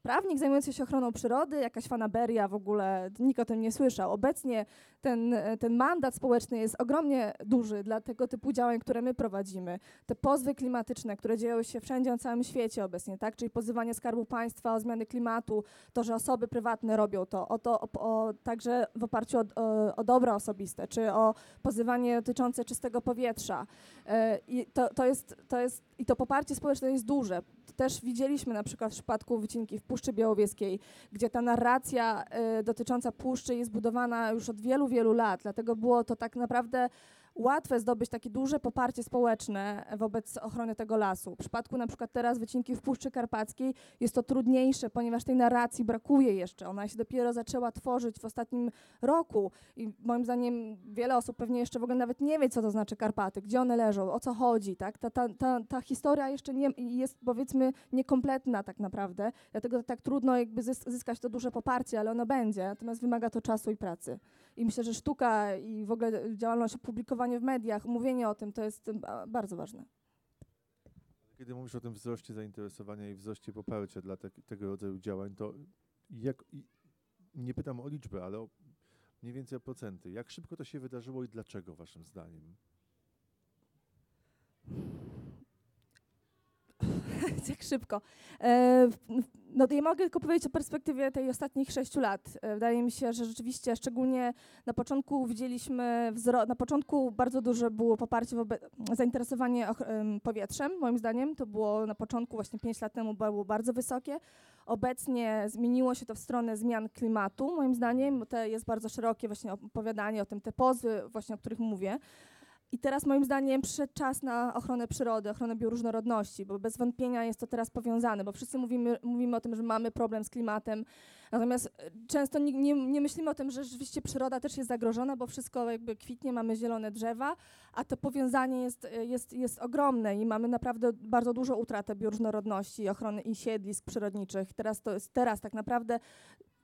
prawnik zajmujący się ochroną przyrody, jakaś fanaberia w ogóle, nikt o tym nie słyszał. Obecnie ten, ten mandat społeczny jest ogromnie duży dla tego typu działań, które my prowadzimy. Te pozwy klimatyczne, które dzieją się wszędzie na całym świecie obecnie, tak? czyli pozywanie Skarbu Państwa o zmiany klimatu, to, że osoby prywatne robią to, o to o, o, także w oparciu o, o, o dobra osobiste, czy o pozywanie dotyczące czystego powietrza. E, to, to, jest, to jest, I to poparcie społeczne jest duże. Też widzieliśmy na przykład w przypadku wycinki w Puszczy Białowieskiej, gdzie ta narracja e, dotycząca puszczy jest budowana już od wielu, wielu lat. Dlatego było to tak naprawdę łatwe zdobyć takie duże poparcie społeczne wobec ochrony tego lasu. W przypadku na przykład teraz wycinki w Puszczy Karpackiej jest to trudniejsze, ponieważ tej narracji brakuje jeszcze. Ona się dopiero zaczęła tworzyć w ostatnim roku i moim zdaniem wiele osób pewnie jeszcze w ogóle nawet nie wie, co to znaczy Karpaty, gdzie one leżą, o co chodzi. Tak? Ta, ta, ta, ta historia jeszcze nie, jest powiedzmy niekompletna tak naprawdę, dlatego tak trudno jakby zys- zyskać to duże poparcie, ale ono będzie, natomiast wymaga to czasu i pracy. I myślę, że sztuka i w ogóle działalność, w mediach, mówienie o tym, to jest bardzo ważne.
Kiedy mówisz o tym wzroście zainteresowania i wzroście poparcia dla te, tego rodzaju działań, to jak, nie pytam o liczbę, ale o mniej więcej o procenty. Jak szybko to się wydarzyło i dlaczego waszym zdaniem?
Jak szybko. E, no ja mogę tylko powiedzieć o perspektywie tej ostatnich sześciu lat. E, wydaje mi się, że rzeczywiście, szczególnie na początku widzieliśmy wzrost, na początku bardzo duże było poparcie, zainteresowanie powietrzem, moim zdaniem. To było na początku, właśnie pięć lat temu było bardzo wysokie. Obecnie zmieniło się to w stronę zmian klimatu, moim zdaniem, bo to jest bardzo szerokie właśnie opowiadanie o tym, te pozwy właśnie, o których mówię. I teraz moim zdaniem przyszedł czas na ochronę przyrody, ochronę bioróżnorodności, bo bez wątpienia jest to teraz powiązane, bo wszyscy mówimy, mówimy o tym, że mamy problem z klimatem, natomiast e, często nie, nie, nie myślimy o tym, że rzeczywiście przyroda też jest zagrożona, bo wszystko jakby kwitnie, mamy zielone drzewa, a to powiązanie jest, e, jest, jest ogromne i mamy naprawdę bardzo dużą utratę bioróżnorodności, ochrony i siedlisk przyrodniczych. Teraz to jest, teraz tak naprawdę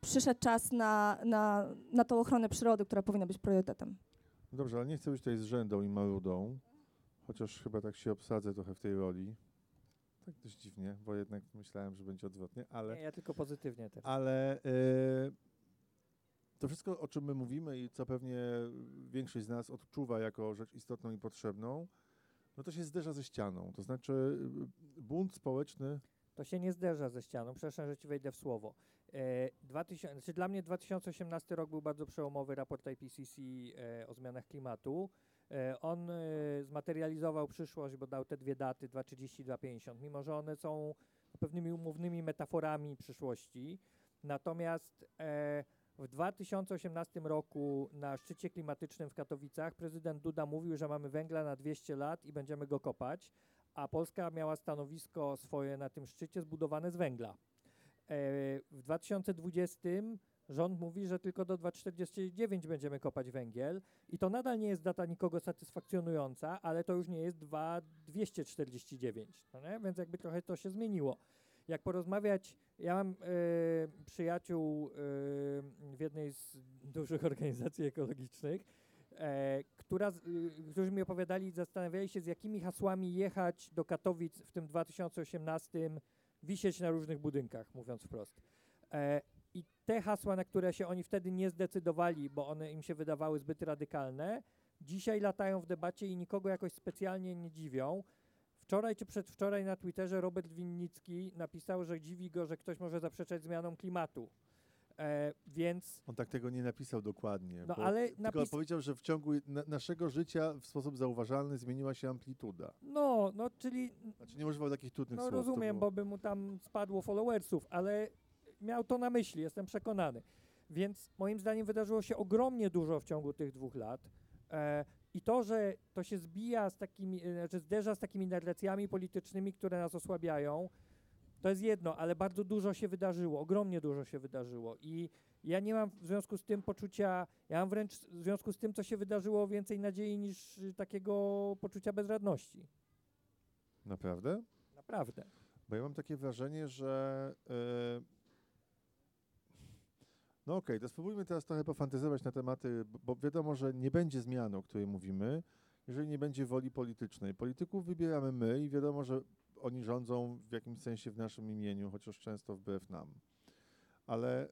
przyszedł czas na, na, na tą ochronę przyrody, która powinna być priorytetem.
Dobrze, ale nie chcę być tutaj zrzędą i marudą, chociaż chyba tak się obsadzę trochę w tej roli. Tak dość dziwnie, bo jednak myślałem, że będzie odwrotnie, ale...
Nie, ja tylko pozytywnie teraz.
Ale e, to wszystko, o czym my mówimy i co pewnie większość z nas odczuwa jako rzecz istotną i potrzebną, no to się zderza ze ścianą. To znaczy y, bunt społeczny,
To się nie zderza ze ścianą. Przepraszam, że ci wejdę w słowo. E, 2000, znaczy dla mnie 2018 rok był bardzo przełomowy raport IPCC e, o zmianach klimatu. E, on e, zmaterializował przyszłość, bo dał te dwie daty 2.30 i 2.50, mimo że one są pewnymi umownymi metaforami przyszłości. Natomiast e, w 2018 roku na szczycie klimatycznym w Katowicach prezydent Duda mówił, że mamy węgla na 200 lat i będziemy go kopać, a Polska miała stanowisko swoje na tym szczycie zbudowane z węgla. E, w 2020 rząd mówi, że tylko do 2049 będziemy kopać węgiel i to nadal nie jest data nikogo satysfakcjonująca, ale to już nie jest 2249, no nie? więc jakby trochę to się zmieniło. Jak porozmawiać, ja mam e, przyjaciół e, w jednej z dużych organizacji ekologicznych, która, y, którzy mi opowiadali i zastanawiali się, z jakimi hasłami jechać do Katowic w tym 2018, wisieć na różnych budynkach, mówiąc wprost. E, I te hasła, na które się oni wtedy nie zdecydowali, bo one im się wydawały zbyt radykalne, dzisiaj latają w debacie i nikogo jakoś specjalnie nie dziwią. Wczoraj czy przedwczoraj na Twitterze Robert Winnicki napisał, że dziwi go, że ktoś może zaprzeczać zmianom klimatu. E, więc
on tak tego nie napisał dokładnie,
No, ale
tylko
napis-
powiedział, że w ciągu na, naszego życia w sposób zauważalny zmieniła się amplituda.
no, no, czyli
Znaczy nie używał takich trudnych
No
słów. to
rozumiem,
było-
bo by mu tam spadło followersów, ale miał to na myśli, jestem przekonany. Więc moim zdaniem wydarzyło się ogromnie dużo w ciągu tych dwóch lat. E, I to, że to się zbija z takimi, e, znaczy zderza z takimi narracjami politycznymi, które nas osłabiają, to jest jedno, ale bardzo dużo się wydarzyło, ogromnie dużo się wydarzyło. I ja nie mam w związku z tym poczucia, ja mam wręcz w związku z tym, co się wydarzyło, więcej nadziei niż takiego poczucia bezradności.
Naprawdę?
Naprawdę.
Bo ja mam takie wrażenie, że. e, no okej, to spróbujmy teraz trochę pofantyzować na tematy, bo wiadomo, że nie będzie zmiany, o której mówimy, jeżeli nie będzie woli politycznej. Polityków wybieramy my i wiadomo, że oni rządzą w jakimś sensie w naszym imieniu, chociaż często wbrew nam. Ale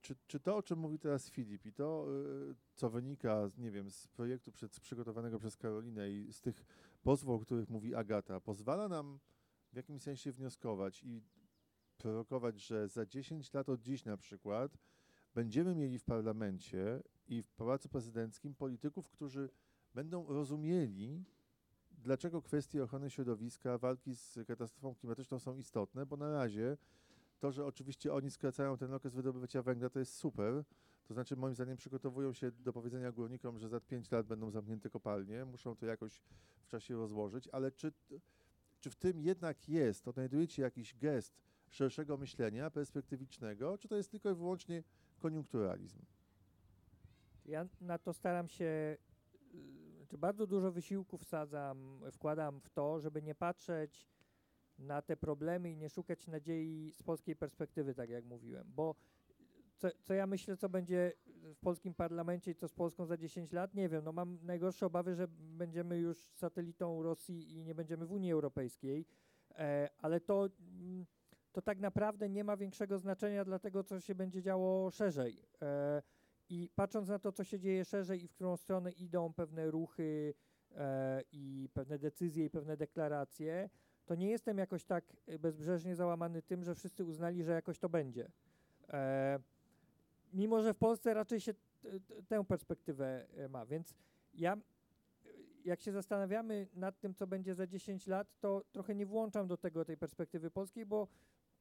czy, czy to, o czym mówi teraz Filip i to, y, co wynika, nie wiem, z projektu przed, przygotowanego przez Karolinę i z tych pozwów, o których mówi Agata, pozwala nam w jakimś sensie wnioskować i prorokować, że za 10 lat od dziś na przykład będziemy mieli w parlamencie i w Pałacu Prezydenckim polityków, którzy będą rozumieli, dlaczego kwestie ochrony środowiska, walki z katastrofą klimatyczną są istotne, bo na razie to, że oczywiście oni skracają ten okres wydobycia węgla, to jest super. To znaczy, moim zdaniem, przygotowują się do powiedzenia górnikom, że za 5 lat będą zamknięte kopalnie, muszą to jakoś w czasie rozłożyć, ale czy, czy w tym jednak jest, odnajdujecie jakiś gest szerszego myślenia, perspektywicznego, czy to jest tylko i wyłącznie koniunkturalizm?
Ja na to staram się, bardzo dużo wysiłku wsadzam, wkładam w to, żeby nie patrzeć na te problemy i nie szukać nadziei z polskiej perspektywy, tak jak mówiłem, bo co, co ja myślę, co będzie w polskim parlamencie i co z Polską za 10 lat, nie wiem, no mam najgorsze obawy, że będziemy już satelitą Rosji i nie będziemy w Unii Europejskiej, e, ale to, mm, to tak naprawdę nie ma większego znaczenia dla tego, co się będzie działo szerzej. E, i patrząc na to, co się dzieje szerzej i w którą stronę idą pewne ruchy e, i pewne decyzje i pewne deklaracje, to nie jestem jakoś tak bezbrzeżnie załamany tym, że wszyscy uznali, że jakoś to będzie. E, mimo, że w Polsce raczej się t, t, tę perspektywę e, ma, więc ja jak się zastanawiamy nad tym, co będzie za 10 lat, to trochę nie włączam do tego tej perspektywy polskiej, bo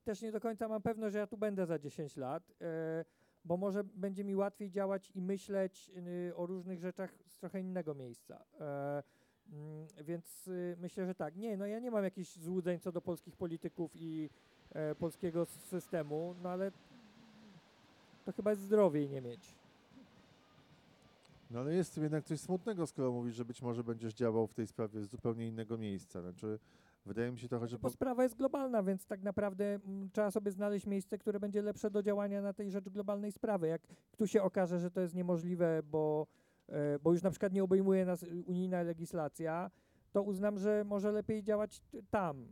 też nie do końca mam pewność, że ja tu będę za 10 lat. E, bo może będzie mi łatwiej działać i myśleć y, o różnych rzeczach z trochę innego miejsca. E, mm, więc y, myślę, że tak. Nie, no ja nie mam jakichś złudzeń co do polskich polityków i e, polskiego systemu, no ale to chyba jest zdrowiej nie mieć.
No ale jest jednak coś smutnego, skoro mówisz, że być może będziesz działał w tej sprawie z zupełnie innego miejsca. Znaczy, wydaje mi się trochę, że...
No bo sprawa jest globalna, więc tak naprawdę mm, trzeba sobie znaleźć miejsce, które będzie lepsze do działania na tej rzecz globalnej sprawy. Jak tu się okaże, że to jest niemożliwe, bo, e, bo już na przykład nie obejmuje nas y, unijna legislacja, to uznam, że może lepiej działać tam.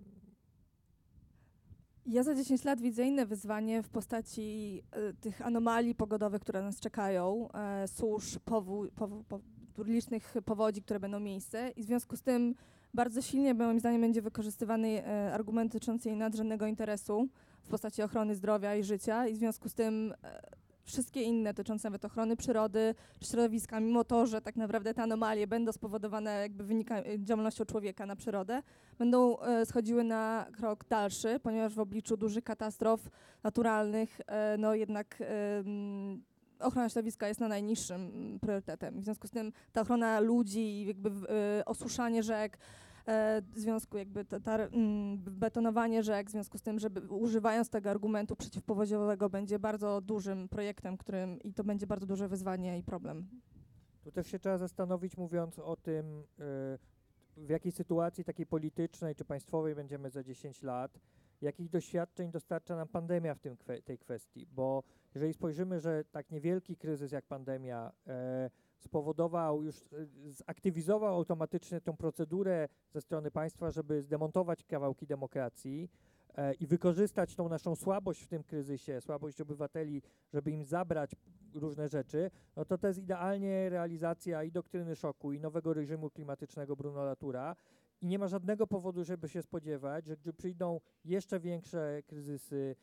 Ja za 10 lat widzę inne wyzwanie w postaci e, tych anomalii pogodowych, które nas czekają, e, susz, powód, powo, po, licznych powodzi, które będą miejsce i w związku z tym bardzo silnie moim zdaniem będzie wykorzystywany e, argument dotyczący jej nadrzędnego interesu w postaci ochrony zdrowia i życia i w związku z tym e, wszystkie inne dotyczące nawet ochrony przyrody, środowiska, mimo to, że tak naprawdę te anomalie będą spowodowane jakby wynika e, działalnością człowieka na przyrodę, będą schodziły na krok dalszy, ponieważ w obliczu dużych katastrof naturalnych, no jednak ochrona środowiska jest na najniższym mm, priorytetem. W związku z tym ta ochrona ludzi, jakby e, osuszanie rzek, e, w związku jakby mm, betonowanie rzek, w związku z tym, żeby używając tego argumentu przeciwpowodziowego będzie bardzo dużym projektem, którym i to będzie bardzo duże wyzwanie i problem.
Tu też się trzeba zastanowić, mówiąc o tym, y, w jakiej sytuacji takiej politycznej czy państwowej będziemy za 10 lat, jakich doświadczeń dostarcza nam pandemia w tym tej kwestii. Bo jeżeli spojrzymy, że tak niewielki kryzys jak pandemia e, spowodował, już e, zaktywizował automatycznie tę procedurę ze strony państwa, żeby zdemontować kawałki demokracji, e, i wykorzystać tą naszą słabość w tym kryzysie, słabość obywateli, żeby im zabrać różne rzeczy, no to to jest idealnie realizacja i doktryny szoku, i nowego reżimu klimatycznego Bruno Latoura. I nie ma żadnego powodu, żeby się spodziewać, że przyjdą jeszcze większe kryzysy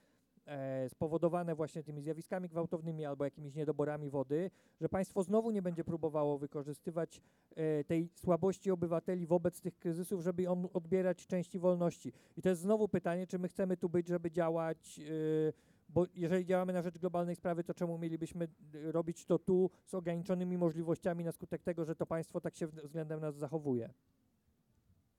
e, spowodowane właśnie tymi zjawiskami gwałtownymi albo jakimiś niedoborami wody, że państwo znowu nie będzie próbowało wykorzystywać e, tej słabości obywateli wobec tych kryzysów, żeby on odbierać części wolności. I to jest znowu pytanie, czy my chcemy tu być, żeby działać e, bo jeżeli działamy na rzecz globalnej sprawy, to czemu mielibyśmy y, robić to tu z ograniczonymi możliwościami na skutek tego, że to państwo tak się względem nas zachowuje?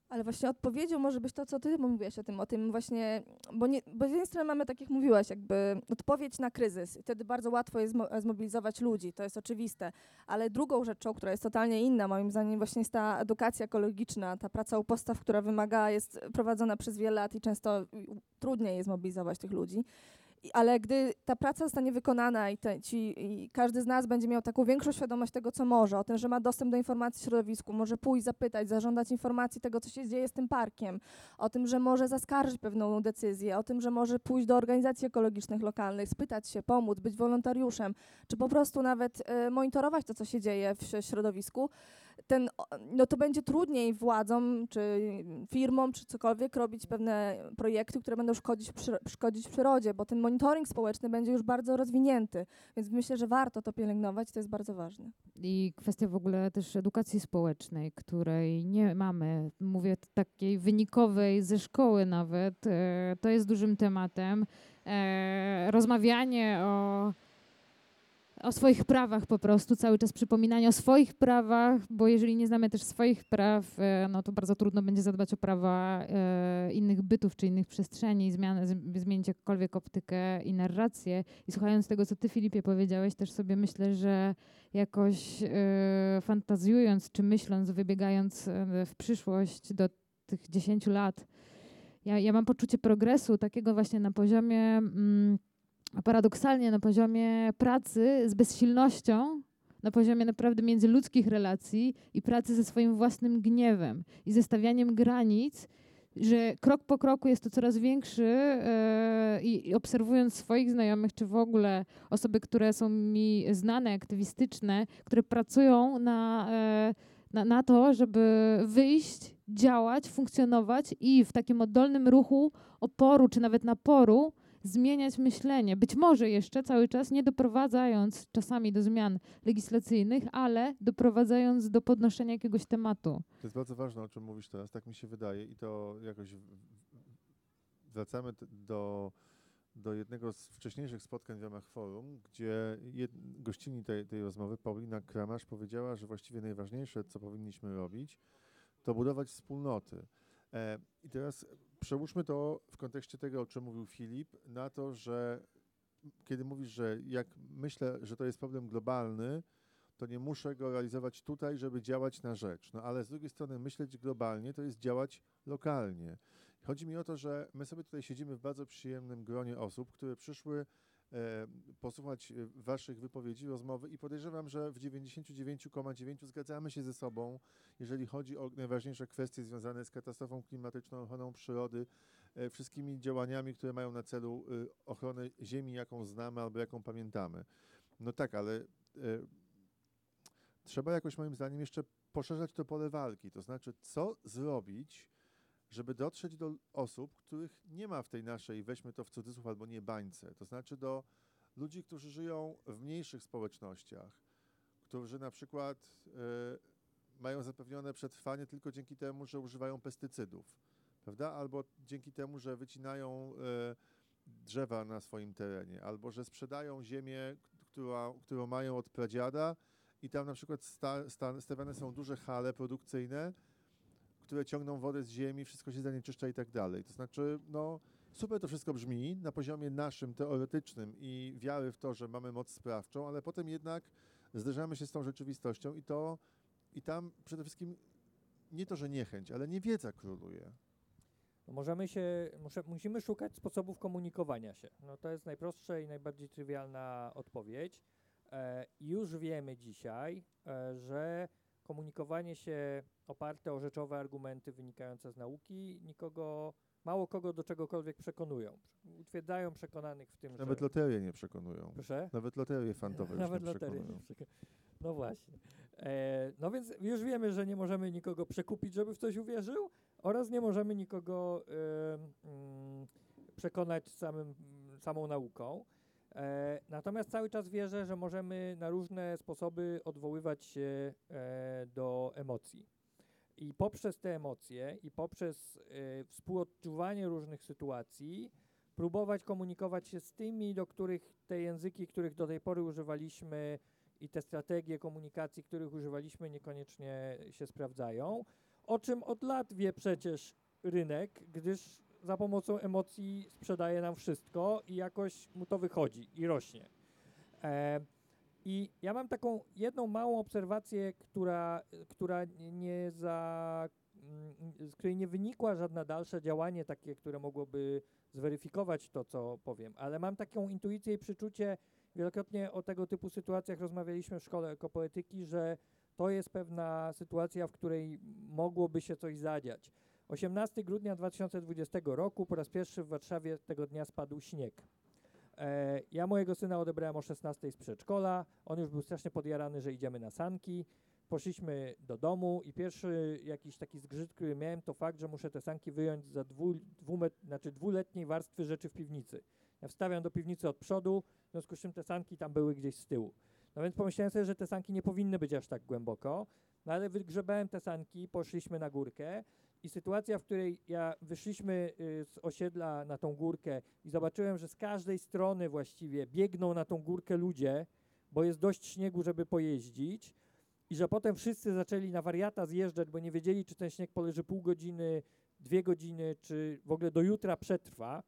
Ale właśnie odpowiedzią może być to, co ty mówiłeś o tym, o tym właśnie, bo, nie, bo z jednej strony mamy, tak jak mówiłaś, jakby odpowiedź na kryzys. Wtedy bardzo łatwo jest zmo- zmobilizować ludzi, to jest oczywiste. Ale drugą rzeczą, która jest totalnie inna, moim zdaniem, właśnie jest ta edukacja ekologiczna, ta praca u postaw, która wymaga, jest prowadzona przez wiele lat i często trudniej jest mobilizować tych ludzi. Ale gdy ta praca zostanie wykonana i, te, ci, i każdy z nas będzie miał taką większą świadomość tego, co może, o tym, że ma dostęp do informacji w środowisku, może pójść, zapytać, zażądać informacji tego, co się dzieje z tym parkiem, o tym, że może zaskarżyć pewną decyzję, o tym, że może pójść do organizacji ekologicznych lokalnych, spytać się, pomóc, być wolontariuszem, czy po prostu nawet e, monitorować to, co się dzieje w środowisku, ten, no to będzie trudniej władzom, czy firmom, czy cokolwiek robić pewne projekty, które będą szkodzić, szkodzić przyrodzie, bo ten monitoring społeczny będzie już bardzo rozwinięty, więc myślę, że warto to pielęgnować, to jest bardzo ważne.
I kwestia w ogóle też edukacji społecznej, której nie mamy, mówię takiej wynikowej ze szkoły nawet, e, to jest dużym tematem. E, rozmawianie o, o swoich prawach po prostu, cały czas przypominanie o swoich prawach, bo jeżeli nie znamy też swoich praw, e, no to bardzo trudno będzie zadbać o prawa e, innych bytów czy innych przestrzeni, zmian, zmienić jakkolwiek optykę i narrację. I słuchając tego, co ty Filipie powiedziałeś, też sobie myślę, że jakoś e, fantazjując czy myśląc, wybiegając w przyszłość do tych 10 lat, ja, ja mam poczucie progresu takiego właśnie na poziomie, mm, paradoksalnie na poziomie pracy z bezsilnością, na poziomie naprawdę międzyludzkich relacji i pracy ze swoim własnym gniewem i ze stawianiem granic, że krok po kroku jest to coraz większy e, i, obserwując swoich znajomych, czy w ogóle osoby, które są mi znane, aktywistyczne, które pracują na, e, na, na to, żeby wyjść, działać, funkcjonować i w takim oddolnym ruchu oporu, czy nawet naporu zmieniać myślenie. Być może jeszcze cały czas nie doprowadzając czasami do zmian legislacyjnych, ale doprowadzając do podnoszenia jakiegoś tematu.
To jest bardzo ważne, o czym mówisz teraz, tak mi się wydaje i to jakoś wracamy do, do jednego z wcześniejszych spotkań w ramach forum, gdzie jed, gościni tej, tej rozmowy, Paulina Kramasz, powiedziała, że właściwie najważniejsze, co powinniśmy robić, to budować wspólnoty. E, I teraz przełóżmy to w kontekście tego, o czym mówił Filip, na to, że kiedy mówisz, że jak myślę, że to jest problem globalny, to nie muszę go realizować tutaj, żeby działać na rzecz. No ale z drugiej strony myśleć globalnie to jest działać lokalnie. Chodzi mi o to, że my sobie tutaj siedzimy w bardzo przyjemnym gronie osób, które przyszły posłuchać e, waszych wypowiedzi, rozmowy i podejrzewam, że w 99,9 zgadzamy się ze sobą, jeżeli chodzi o najważniejsze kwestie związane z katastrofą klimatyczną, ochroną przyrody, e, wszystkimi działaniami, które mają na celu e, ochronę ziemi, jaką znamy albo jaką pamiętamy. No tak, ale e, trzeba jakoś moim zdaniem jeszcze poszerzać to pole walki. To znaczy, co zrobić, żeby dotrzeć do osób, których nie ma w tej naszej, weźmy to w cudzysłów albo nie bańce. To znaczy do ludzi, którzy żyją w mniejszych społecznościach, którzy na przykład e, mają zapewnione przetrwanie tylko dzięki temu, że używają pestycydów, prawda? Albo dzięki temu, że wycinają e, drzewa na swoim terenie, albo że sprzedają ziemię, która, którą mają od pradziada i tam na przykład sta, sta, stawiane są duże hale produkcyjne, które ciągną wodę z ziemi, wszystko się zanieczyszcza i tak dalej. To znaczy, no super to wszystko brzmi na poziomie naszym, teoretycznym i wiary w to, że mamy moc sprawczą, ale potem jednak zderzamy się z tą rzeczywistością i to i tam przede wszystkim nie to, że niechęć, ale niewiedza króluje.
No możemy się, muszę, musimy szukać sposobów komunikowania się. No to jest najprostsza i najbardziej trywialna odpowiedź. E, już wiemy dzisiaj, e, że komunikowanie się oparte o rzeczowe argumenty wynikające z nauki nikogo, mało kogo do czegokolwiek przekonują. Utwierdzają przekonanych w tym,
Nawet
że...
loterie nie przekonują.
Proszę?
Nawet loterie fantowe
Nawet
nie
loterie.
przekonują.
nie przeka- No właśnie. E, no więc już wiemy, że nie możemy nikogo przekupić, żeby w coś uwierzył oraz nie możemy nikogo e, mm, przekonać samym, samą nauką. E, natomiast cały czas wierzę, że możemy na różne sposoby odwoływać się e, do emocji. I poprzez te emocje i poprzez e, współodczuwanie różnych sytuacji próbować komunikować się z tymi, do których te języki, których do tej pory używaliśmy i te strategie komunikacji, których używaliśmy, niekoniecznie się sprawdzają. O czym od lat wie przecież rynek, gdyż za pomocą emocji sprzedaje nam wszystko i jakoś mu to wychodzi i rośnie. E, I ja mam taką jedną małą obserwację, która, która nie za, z której nie wynikła żadne dalsze działanie takie, które mogłoby zweryfikować to, co powiem, ale mam taką intuicję i przyczucie, wielokrotnie o tego typu sytuacjach rozmawialiśmy w szkole ekopoetyki, że to jest pewna sytuacja, w której mogłoby się coś zadziać. 18 grudnia 2020 roku po raz pierwszy w Warszawie tego dnia spadł śnieg. E, ja mojego syna odebrałem o 16 z przedszkola. On już był strasznie podjarany, że idziemy na sanki. Poszliśmy do domu i pierwszy jakiś taki zgrzyt, który miałem, to fakt, że muszę te sanki wyjąć za dwu, dwumet, znaczy dwuletniej warstwy rzeczy w piwnicy. Ja wstawiam do piwnicy od przodu, w związku z czym te sanki tam były gdzieś z tyłu. No więc pomyślałem sobie, że te sanki nie powinny być aż tak głęboko, no ale wygrzebałem te sanki, poszliśmy na górkę i sytuacja, w której ja wyszliśmy y, z osiedla na tą górkę i zobaczyłem, że z każdej strony właściwie biegną na tą górkę ludzie, bo jest dość śniegu, żeby pojeździć i że potem wszyscy zaczęli na wariata zjeżdżać, bo nie wiedzieli, czy ten śnieg poleży pół godziny, dwie godziny, czy w ogóle do jutra przetrwa.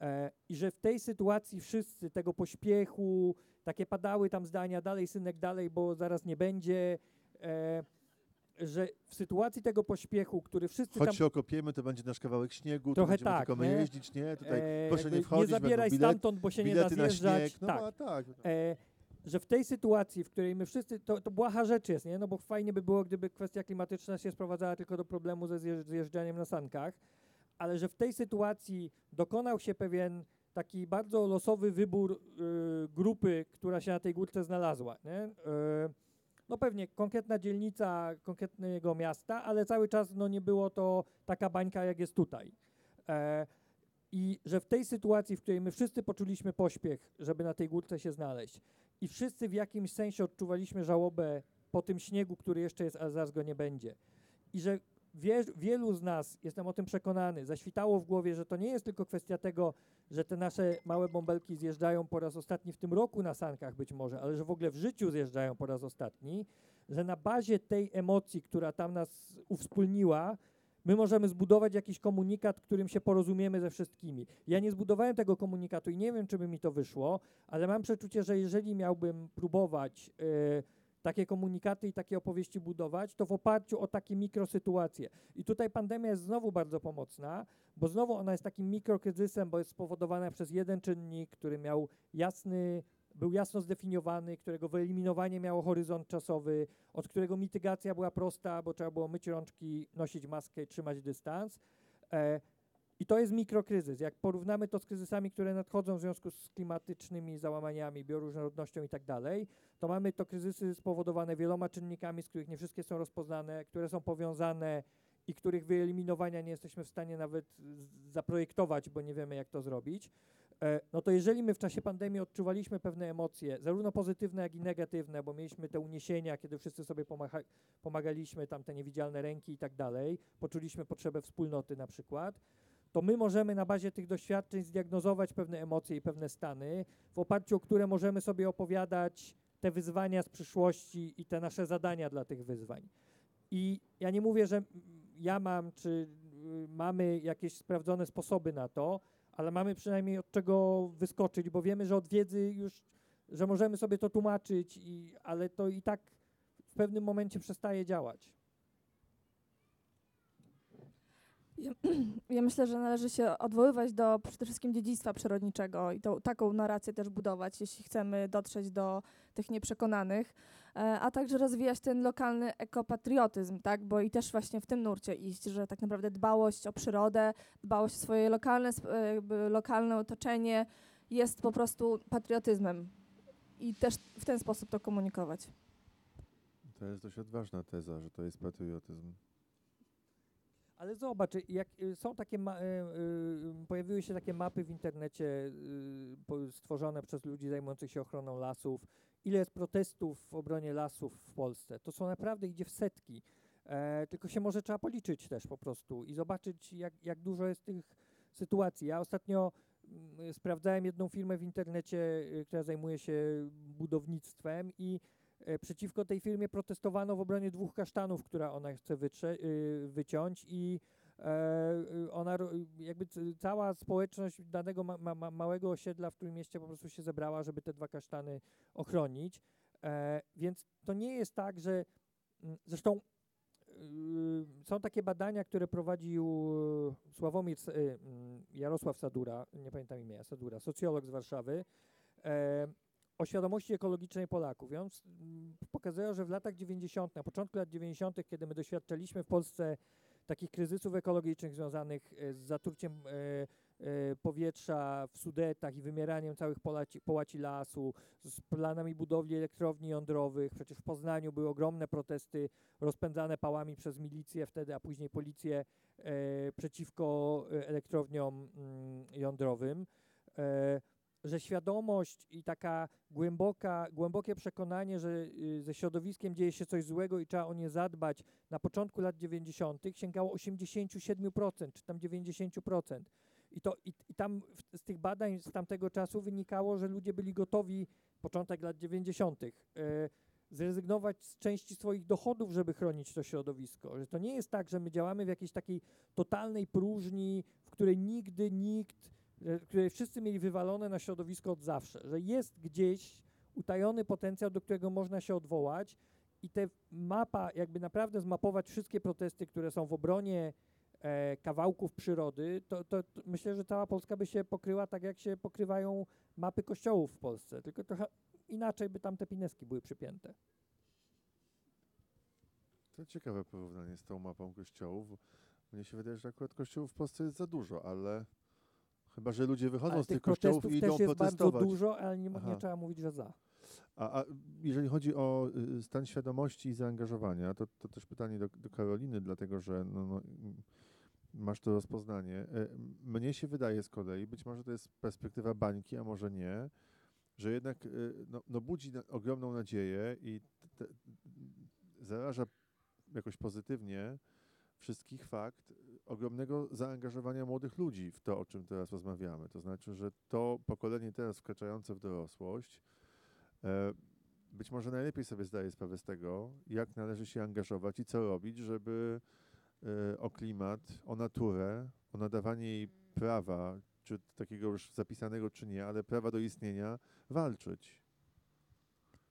E, I że w tej sytuacji wszyscy tego pośpiechu, takie padały tam zdania, dalej synek, dalej, bo zaraz nie będzie, e, że w sytuacji tego pośpiechu, który wszyscy
Choć
tam...
się okopiemy, to będzie nasz kawałek śniegu,
Trochę
to
tak,
tylko my
nie?
jeździć, nie? Tutaj
e,
proszę nie wchodzić,
nie zabieraj
bilet,
stamtąd, bo się nie da
na
zjeżdżać.
śnieg. No
tak.
a tak.
e, że w tej sytuacji, w której my wszyscy, to, to błaha rzecz jest, nie? No bo fajnie by było, gdyby kwestia klimatyczna się sprowadzała tylko do problemu ze zjeżdż- zjeżdżaniem na sankach, ale że w tej sytuacji dokonał się pewien taki bardzo losowy wybór y, grupy, która się na tej górce znalazła, nie? Y, no pewnie konkretna dzielnica konkretnego miasta, ale cały czas no nie było to taka bańka, jak jest tutaj. E, I że w tej sytuacji, w której my wszyscy poczuliśmy pośpiech, żeby na tej górce się znaleźć, i wszyscy w jakimś sensie odczuwaliśmy żałobę po tym śniegu, który jeszcze jest, a zaraz go nie będzie. I że wie, wielu z nas, jestem o tym przekonany, zaświtało w głowie, że to nie jest tylko kwestia tego, że te nasze małe bąbelki zjeżdżają po raz ostatni w tym roku na sankach być może, ale że w ogóle w życiu zjeżdżają po raz ostatni, że na bazie tej emocji, która tam nas uwspólniła, my możemy zbudować jakiś komunikat, którym się porozumiemy ze wszystkimi. Ja nie zbudowałem tego komunikatu i nie wiem, czy by mi to wyszło, ale mam przeczucie, że jeżeli miałbym próbować y, takie komunikaty i takie opowieści budować, to w oparciu o takie mikrosytuacje. I tutaj pandemia jest znowu bardzo pomocna, bo znowu ona jest takim mikrokryzysem, bo jest spowodowana przez jeden czynnik, który miał jasny, był jasno zdefiniowany, którego wyeliminowanie miało horyzont czasowy, od którego mitygacja była prosta, bo trzeba było myć rączki, nosić maskę i trzymać dystans. E, I to jest mikrokryzys. Jak porównamy to z kryzysami, które nadchodzą w związku z klimatycznymi załamaniami, bioróżnorodnością i tak dalej, to mamy to kryzysy spowodowane wieloma czynnikami, z których nie wszystkie są rozpoznane, które są powiązane i których wyeliminowania nie jesteśmy w stanie nawet zaprojektować, bo nie wiemy, jak to zrobić. E, no to jeżeli my w czasie pandemii odczuwaliśmy pewne emocje, zarówno pozytywne, jak i negatywne, bo mieliśmy te uniesienia, kiedy wszyscy sobie pomaga pomagaliśmy, tam te niewidzialne ręki i tak dalej, poczuliśmy potrzebę wspólnoty na przykład, to my możemy na bazie tych doświadczeń zdiagnozować pewne emocje i pewne stany, w oparciu o które możemy sobie opowiadać te wyzwania z przyszłości i te nasze zadania dla tych wyzwań. I ja nie mówię, że ja mam, czy y, mamy jakieś sprawdzone sposoby na to, ale mamy przynajmniej od czego wyskoczyć, bo wiemy, że od wiedzy już, że możemy sobie to tłumaczyć, i, ale to i tak w pewnym momencie przestaje działać.
Ja myślę, że należy się odwoływać do przede wszystkim dziedzictwa przyrodniczego i tą, taką narrację też budować, jeśli chcemy dotrzeć do tych nieprzekonanych, e, a także rozwijać ten lokalny ekopatriotyzm, tak? Bo i też właśnie w tym nurcie iść, że tak naprawdę dbałość o przyrodę, dbałość o swoje lokalne, e, lokalne otoczenie jest po prostu patriotyzmem i też w ten sposób to komunikować.
To jest dość odważna teza, że to jest patriotyzm.
Ale zobacz, jak y, są takie, y, y, pojawiły się takie mapy w internecie y, stworzone przez ludzi zajmujących się ochroną lasów. Ile jest protestów w obronie lasów w Polsce? To są naprawdę idzie w setki. E, tylko się może trzeba policzyć też po prostu i zobaczyć, jak, jak dużo jest tych sytuacji. Ja ostatnio mm, sprawdzałem jedną firmę w internecie, y, która zajmuje się budownictwem i przeciwko tej firmie protestowano w obronie dwóch kasztanów, które ona chce y, wyciąć i e, y, ona, jakby cała społeczność danego ma, ma, ma, małego osiedla w którym mieście po prostu się zebrała, żeby te dwa kasztany ochronić. E, więc to nie jest tak, że mm, zresztą y, są takie badania, które prowadził Sławomir mm, Jarosław Sadura, nie pamiętam imienia, Sadura, socjolog z Warszawy, e, o świadomości ekologicznej Polaków. I on pokazuje, że w latach 90., na początku lat 90., kiedy my doświadczaliśmy w Polsce takich kryzysów ekologicznych związanych e, z zatruciem e, e, powietrza w Sudetach i wymieraniem całych połaci, połaci lasu, z planami budowli elektrowni jądrowych. Przecież w Poznaniu były ogromne protesty rozpędzane pałami przez milicję wtedy, a później policję przeciwko elektrowniom mm, jądrowym. Że świadomość i taka głęboka, głębokie przekonanie, że y, ze środowiskiem dzieje się coś złego i trzeba o nie zadbać na początku lat 90. sięgało 87% czy tam 90%. I, to, i, i tam w, z tych badań z tamtego czasu wynikało, że ludzie byli gotowi, początek lat 90., e, zrezygnować z części swoich dochodów, żeby chronić to środowisko. Że to nie jest tak, że my działamy w jakiejś takiej totalnej próżni, w której nigdy nikt, e, w której wszyscy mieli wywalone na środowisko od zawsze. Że jest gdzieś utajony potencjał, do którego można się odwołać i te mapa, jakby naprawdę zmapować wszystkie protesty, które są w obronie e, kawałków przyrody, to, to, to myślę, że cała Polska by się pokryła tak, jak się pokrywają mapy kościołów w Polsce, tylko trochę inaczej by tam te pineski były przypięte.
To ciekawe porównanie z tą mapą kościołów. Mnie się wydaje, że akurat kościołów w Polsce jest za dużo, ale chyba, że ludzie wychodzą
Ale
z tych
tych
kościołów i idą
też jest bardzo
protestować.
dużo, ale nie, nie trzeba mówić, że za.
A, a jeżeli chodzi o y, stan świadomości i zaangażowania, to, to też pytanie do, do Karoliny, dlatego że no, no, masz to rozpoznanie. E, Mnie się wydaje z kolei, być może to jest perspektywa bańki, a może nie, że jednak y, no, no budzi na, ogromną nadzieję i te, zaraża jakoś pozytywnie wszystkich fakt y, ogromnego zaangażowania młodych ludzi w to, o czym teraz rozmawiamy. To znaczy, że to pokolenie teraz wkraczające w dorosłość e, być może najlepiej sobie zdaje sprawę z tego, jak należy się angażować i co robić, żeby e, o klimat, o naturę, o nadawanie jej prawa, czy takiego już zapisanego, czy nie, ale prawa do istnienia, walczyć.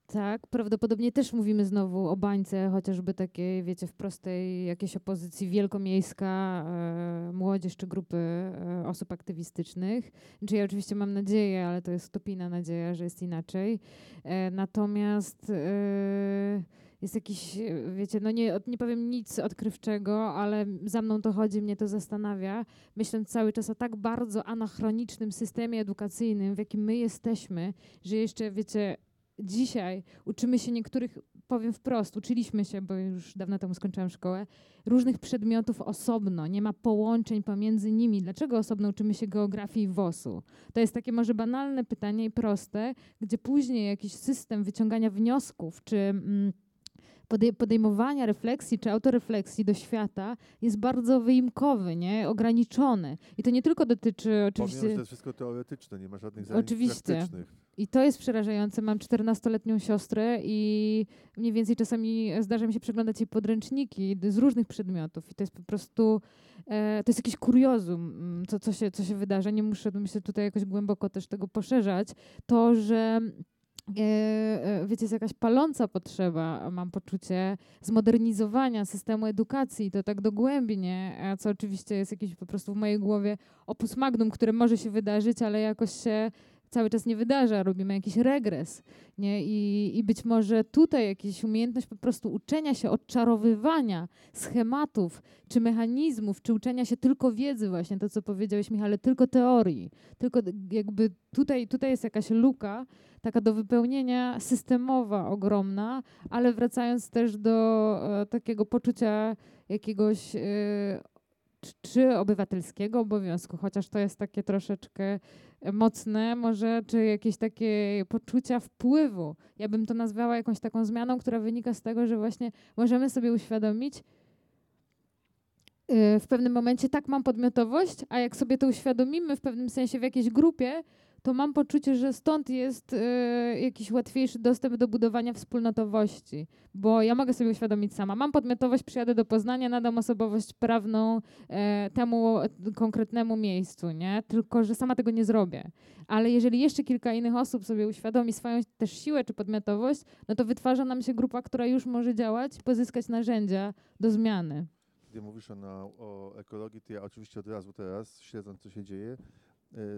Tak, prawdopodobnie też mówimy znowu o bańce, chociażby takiej, wiecie, w prostej jakiejś opozycji wielkomiejska, e, młodzież czy grupy e, osób aktywistycznych. Czy ja oczywiście mam nadzieję, ale to jest utopijna nadzieja, że jest inaczej. E, natomiast e, jest jakiś, e, wiecie, no nie, nie powiem nic odkrywczego, ale za mną to chodzi, mnie to zastanawia, myśląc cały czas o tak bardzo anachronicznym systemie edukacyjnym, w jakim my jesteśmy, że jeszcze, wiecie, dzisiaj uczymy się niektórych, powiem wprost, uczyliśmy się, bo już dawno temu skończyłam szkołę, różnych przedmiotów osobno, nie ma połączeń pomiędzy nimi. Dlaczego osobno uczymy się geografii i WOS-u? To jest takie może banalne pytanie i proste, gdzie później jakiś system wyciągania wniosków, czy mm, podej- podejmowania refleksji czy autorefleksji do świata jest bardzo wyimkowy, nie? ograniczony. I to nie tylko dotyczy
Pomimo, że
oczywiście...
to jest wszystko teoretyczne, nie ma żadnych zajęć
Oczywiście.
praktycznych.
I to jest przerażające. Mam 14-letnią siostrę i mniej więcej czasami zdarza mi się przeglądać jej podręczniki z różnych przedmiotów. I to jest po prostu, e, to jest jakiś kuriozum, mm, co, co, się, co się wydarza. Nie muszę, myślę, tutaj jakoś głęboko też tego poszerzać. To, że e, e, wiecie, jest jakaś paląca potrzeba, mam poczucie, zmodernizowania systemu edukacji, to tak dogłębnie, co oczywiście jest jakieś po prostu w mojej głowie opus magnum, które może się wydarzyć, ale jakoś się cały czas nie wydarza, robimy jakiś regres. Nie? I, I być może tutaj jakaś umiejętność po prostu uczenia się, odczarowywania schematów, czy mechanizmów, czy uczenia się tylko wiedzy, właśnie to, co powiedziałeś, Michale, tylko teorii. Tylko jakby tutaj, tutaj jest jakaś luka, taka do wypełnienia systemowa, ogromna, ale wracając też do e, takiego poczucia jakiegoś e, czy, obywatelskiego obowiązku, chociaż to jest takie troszeczkę mocne, może, czy jakieś takie poczucia wpływu. Ja bym to nazwała jakąś taką zmianą, która wynika z tego, że właśnie możemy sobie uświadomić, y, w pewnym momencie tak mam podmiotowość, a jak sobie to uświadomimy w pewnym sensie w jakiejś grupie, to mam poczucie, że stąd jest y, jakiś łatwiejszy dostęp do budowania wspólnotowości, bo ja mogę sobie uświadomić sama. Mam podmiotowość, przyjadę do Poznania, nadam osobowość prawną e, temu konkretnemu miejscu, nie? Tylko, że sama tego nie zrobię. Ale jeżeli jeszcze kilka innych osób sobie uświadomi swoją też siłę czy podmiotowość, no to wytwarza nam się grupa, która już może działać pozyskać narzędzia do zmiany.
Gdy mówisz o, o ekologii, to ja oczywiście od razu teraz, śledząc co się dzieje, y,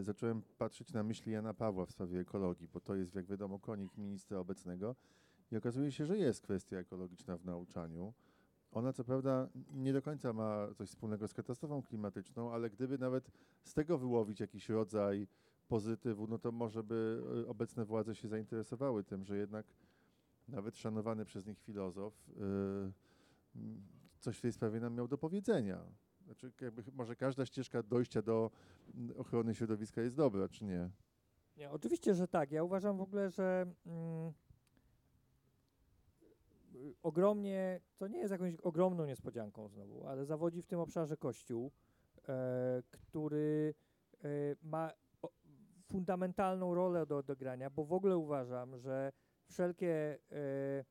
zacząłem patrzeć na myśli Jana Pawła w sprawie ekologii, bo to jest, jak wiadomo, konik ministra obecnego i okazuje się, że jest kwestia ekologiczna w nauczaniu. Ona co prawda nie do końca ma coś wspólnego z katastrofą klimatyczną, ale gdyby nawet z tego wyłowić jakiś rodzaj pozytywu, no to może by y, obecne władze się zainteresowały tym, że jednak nawet szanowany przez nich filozof y, coś w tej sprawie nam miał do powiedzenia. Znaczy, jakby, może każda ścieżka dojścia do mm, ochrony środowiska jest dobra, czy nie?
Nie, oczywiście, że tak. Ja uważam w ogóle, że mm, ogromnie, to nie jest jakąś ogromną niespodzianką znowu, ale zawodzi w tym obszarze Kościół, e, który e, ma o, fundamentalną rolę do odegrania, bo w ogóle uważam, że wszelkie e,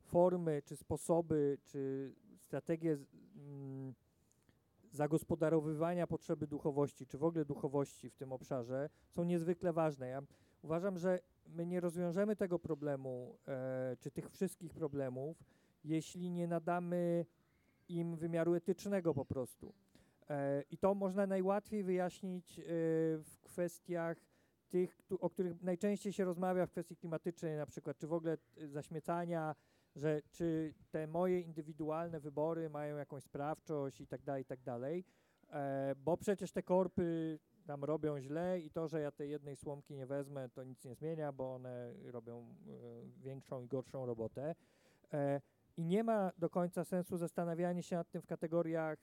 formy, czy sposoby, czy strategie mm, zagospodarowywania potrzeby duchowości, czy w ogóle duchowości w tym obszarze są niezwykle ważne. Ja uważam, że my nie rozwiążemy tego problemu, e, czy tych wszystkich problemów, jeśli nie nadamy im wymiaru etycznego po prostu. E, I to można najłatwiej wyjaśnić e, w kwestiach tych, o których najczęściej się rozmawia w kwestii klimatycznej, na przykład, czy w ogóle e, zaśmiecania, że czy te moje indywidualne wybory mają jakąś sprawczość i tak dalej, i tak dalej, e, bo przecież te korpy tam robią źle i to, że ja tej jednej słomki nie wezmę, to nic nie zmienia, bo one robią e, większą i gorszą robotę. E, I nie ma do końca sensu zastanawianie się nad tym w kategoriach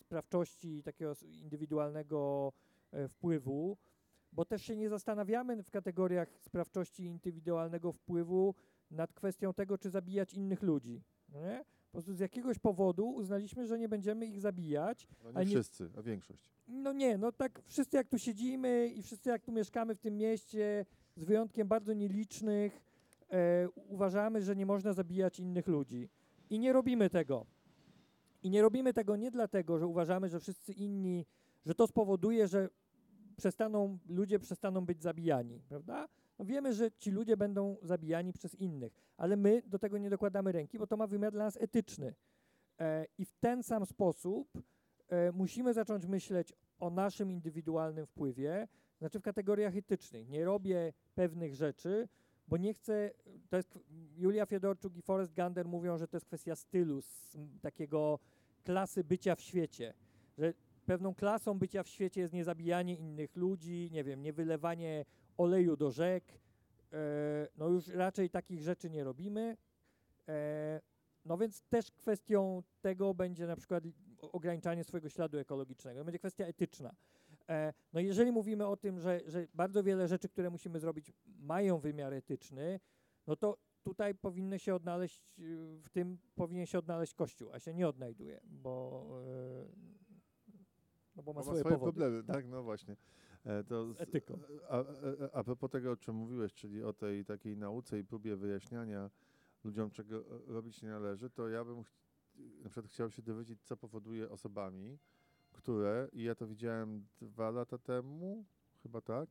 sprawczości takiego indywidualnego wpływu, bo też się nie zastanawiamy w kategoriach sprawczości indywidualnego wpływu nad kwestią tego, czy zabijać innych ludzi. Nie? Po prostu z jakiegoś powodu uznaliśmy, że nie będziemy ich zabijać,
No
A
nie
nie-
wszyscy, a większość.
no nie, no tak wszyscy jak tu siedzimy i wszyscy jak tu mieszkamy w tym mieście, z wyjątkiem bardzo nielicznych, e, uważamy, że nie można zabijać innych ludzi. I nie robimy tego. I nie robimy tego nie dlatego, że uważamy, że wszyscy inni, że to spowoduje, że przestaną, ludzie przestaną być zabijani, prawda? No wiemy, że ci ludzie będą zabijani przez innych, ale my do tego nie dokładamy ręki, bo to ma wymiar dla nas etyczny. E, I w ten sam sposób e, musimy zacząć myśleć o naszym indywidualnym wpływie, znaczy w kategoriach etycznych. Nie robię pewnych rzeczy, bo nie chcę, to jest, Julia Fiedorczuk i Forrest Gander mówią, że to jest kwestia stylu, takiego klasy bycia w świecie, że pewną klasą bycia w świecie jest niezabijanie innych ludzi, nie wiem, nie wylewanie oleju do rzek, e, no już raczej takich rzeczy nie robimy, e, no więc też kwestią tego będzie na przykład ograniczanie swojego śladu ekologicznego. To będzie kwestia etyczna. E, no jeżeli mówimy o tym, że, że bardzo wiele rzeczy, które musimy zrobić, mają wymiar etyczny, no to tutaj powinny się odnaleźć, y, w tym powinien się odnaleźć Kościół, a się nie odnajduje, bo, no bo ma
Bo
swoje, powody.
problemy, tak, no właśnie. E, to
Z etyką.
A, a, a, a propos tego, o czym mówiłeś, czyli o tej takiej nauce i próbie wyjaśniania ludziom, czego e, robić nie należy, to ja bym na przykład chciał się dowiedzieć, co powoduje osobami, które, i ja to widziałem dwa lata temu, chyba tak,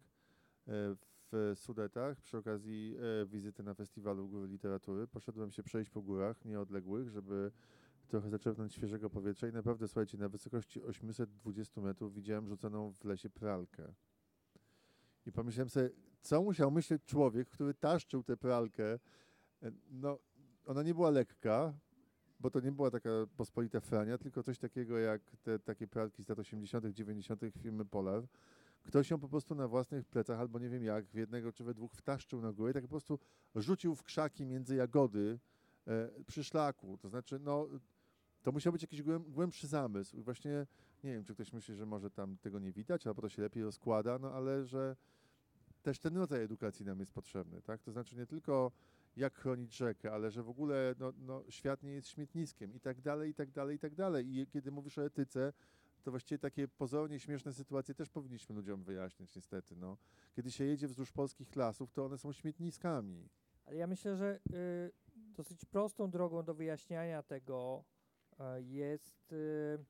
e, w Sudetach przy okazji e, wizyty na festiwalu Góry Literatury. Poszedłem się przejść po górach nieodległych, żeby trochę zaczerpnąć świeżego powietrza i naprawdę, słuchajcie, na wysokości 820 metrów widziałem rzuconą w lesie pralkę. I pomyślałem sobie, co musiał myśleć człowiek, który taszczył tę pralkę. E, No, ona nie była lekka, bo to nie była taka pospolita frania, tylko coś takiego jak te takie pralki z lat 80., 90. firmy Polar. Ktoś ją po prostu na własnych plecach, albo nie wiem jak, w jednego czy we dwóch wtaszczył na górę i tak po prostu rzucił w krzaki między jagody e, przy szlaku. To znaczy, no, to musiał być jakiś głęb, głębszy zamysł. Właśnie nie wiem, czy ktoś myśli, że może tam tego nie widać, albo to się lepiej rozkłada, no ale że też ten rodzaj edukacji nam jest potrzebny, tak? To znaczy nie tylko jak chronić rzekę, ale że w ogóle no, no, świat nie jest śmietniskiem i tak dalej, i tak dalej, i tak dalej. I kiedy mówisz o etyce, to właściwie takie pozornie śmieszne sytuacje też powinniśmy ludziom wyjaśniać niestety. No. Kiedy się jedzie wzdłuż polskich lasów, to one są śmietniskami.
Ale ja myślę, że y, dosyć prostą drogą do wyjaśniania tego jest y,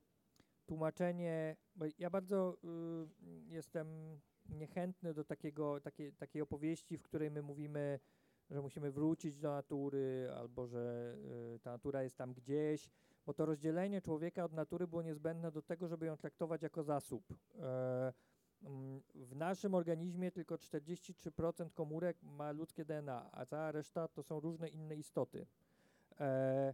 tłumaczenie, bo ja bardzo y, jestem niechętny do takiego, takiej, opowieści, w której my mówimy, że musimy wrócić do natury, albo że y, ta natura jest tam gdzieś, bo to rozdzielenie człowieka od natury było niezbędne do tego, żeby ją traktować jako zasób. E, W naszym organizmie tylko 43% komórek ma ludzkie DNA, a cała reszta to są różne inne istoty. E,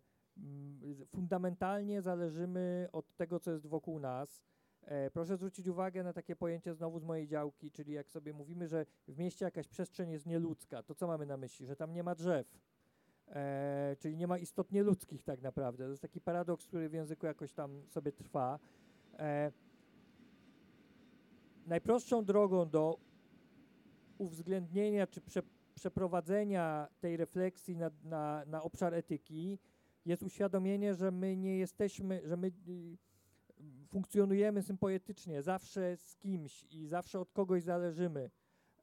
fundamentalnie zależymy od tego, co jest wokół nas. E, proszę zwrócić uwagę na takie pojęcie znowu z mojej działki, czyli jak sobie mówimy, że w mieście jakaś przestrzeń jest nieludzka, to co mamy na myśli? Że tam nie ma drzew. E, czyli nie ma istot nieludzkich tak naprawdę. To jest taki paradoks, który w języku jakoś tam sobie trwa. E, najprostszą drogą do uwzględnienia czy prze, przeprowadzenia tej refleksji na, na, na obszar etyki jest uświadomienie, że my nie jesteśmy, że my y, funkcjonujemy sympoetycznie, zawsze z kimś i zawsze od kogoś zależymy.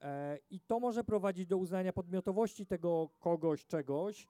E, I to może prowadzić do uznania podmiotowości tego kogoś, czegoś,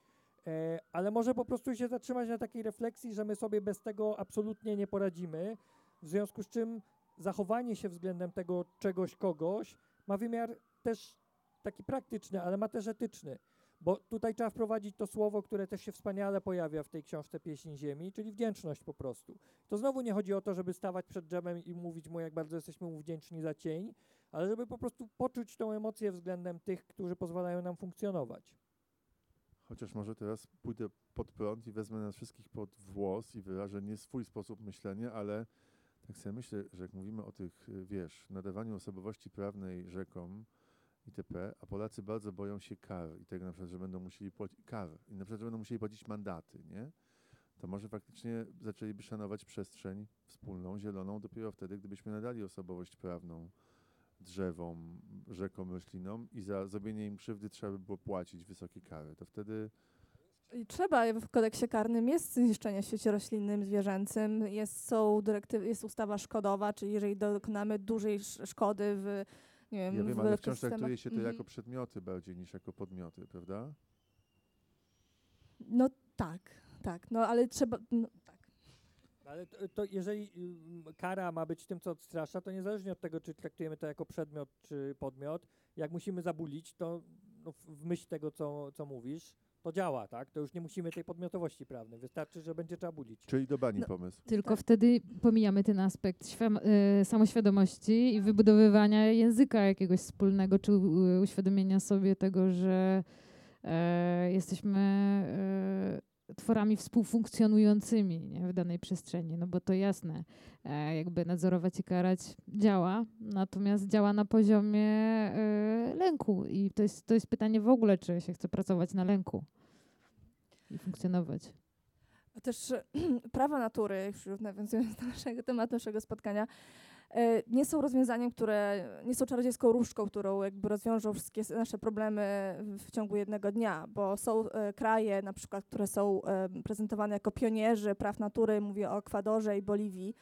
e, ale może po prostu się zatrzymać na takiej refleksji, że my sobie bez tego absolutnie nie poradzimy, w związku z czym zachowanie się względem tego czegoś, kogoś ma wymiar też taki praktyczny, ale ma też etyczny. Bo tutaj trzeba wprowadzić to słowo, które też się wspaniale pojawia w tej książce Pieśń Ziemi, czyli wdzięczność po prostu. To znowu nie chodzi o to, żeby stawać przed drzewem i mówić mu, jak bardzo jesteśmy mu wdzięczni za cień, ale żeby po prostu poczuć tą emocję względem tych, którzy pozwalają nam funkcjonować.
Chociaż może teraz pójdę pod prąd i wezmę nas wszystkich pod włos i wyrażę nie swój sposób myślenia, ale tak sobie myślę, że jak mówimy o tych, wiesz, nadawaniu osobowości prawnej rzekom itp., a Polacy bardzo boją się kar i tego na przykład, że będą musieli płacić kar i na przykład, że będą musieli płacić mandaty, nie? To może faktycznie zaczęliby szanować przestrzeń wspólną, zieloną dopiero wtedy, gdybyśmy nadali osobowość prawną drzewom, rzekom, roślinom i za zrobienie im krzywdy trzeba by było płacić wysokie kary. To wtedy
I Trzeba, w kodeksie karnym jest zniszczenie w świecie roślinnym, zwierzęcym, jest, są jest ustawa szkodowa, czyli jeżeli dokonamy dużej sz- szkody w, nie wiem,
Ja wiem,
w
ale wciąż traktuje się to jako przedmioty bardziej niż jako podmioty, prawda?
No tak, tak, no ale trzeba, no, tak.
Ale to, to jeżeli ym, kara ma być tym, co odstrasza, to niezależnie od tego, czy traktujemy to jako przedmiot, czy podmiot, jak musimy zabulić, to no, w- w myśl tego, co, co mówisz, to działa, tak? To już nie musimy tej podmiotowości prawnej. Wystarczy, że będzie trzeba bulić.
Czyli do bani
No.
pomysł.
Tylko
Tak.
wtedy pomijamy ten aspekt świam- e, samoświadomości i wybudowywania języka jakiegoś wspólnego, czy u- uświadomienia sobie tego, że e, jesteśmy e, tworami współfunkcjonującymi nie, w danej przestrzeni. No bo to jasne, e, jakby nadzorować i karać działa, natomiast działa na poziomie e, lęku. I to jest, to jest pytanie w ogóle, czy się chce pracować na lęku i funkcjonować.
A Też e, prawa natury, już nawiązując do naszego tematu, naszego spotkania, nie są rozwiązaniem, które, nie są czarodziejską różdżką, którą jakby rozwiążą wszystkie nasze problemy w ciągu jednego dnia, bo są e, kraje na przykład, które są e, prezentowane jako pionierzy praw natury, mówię o Ekwadorze i Boliwii.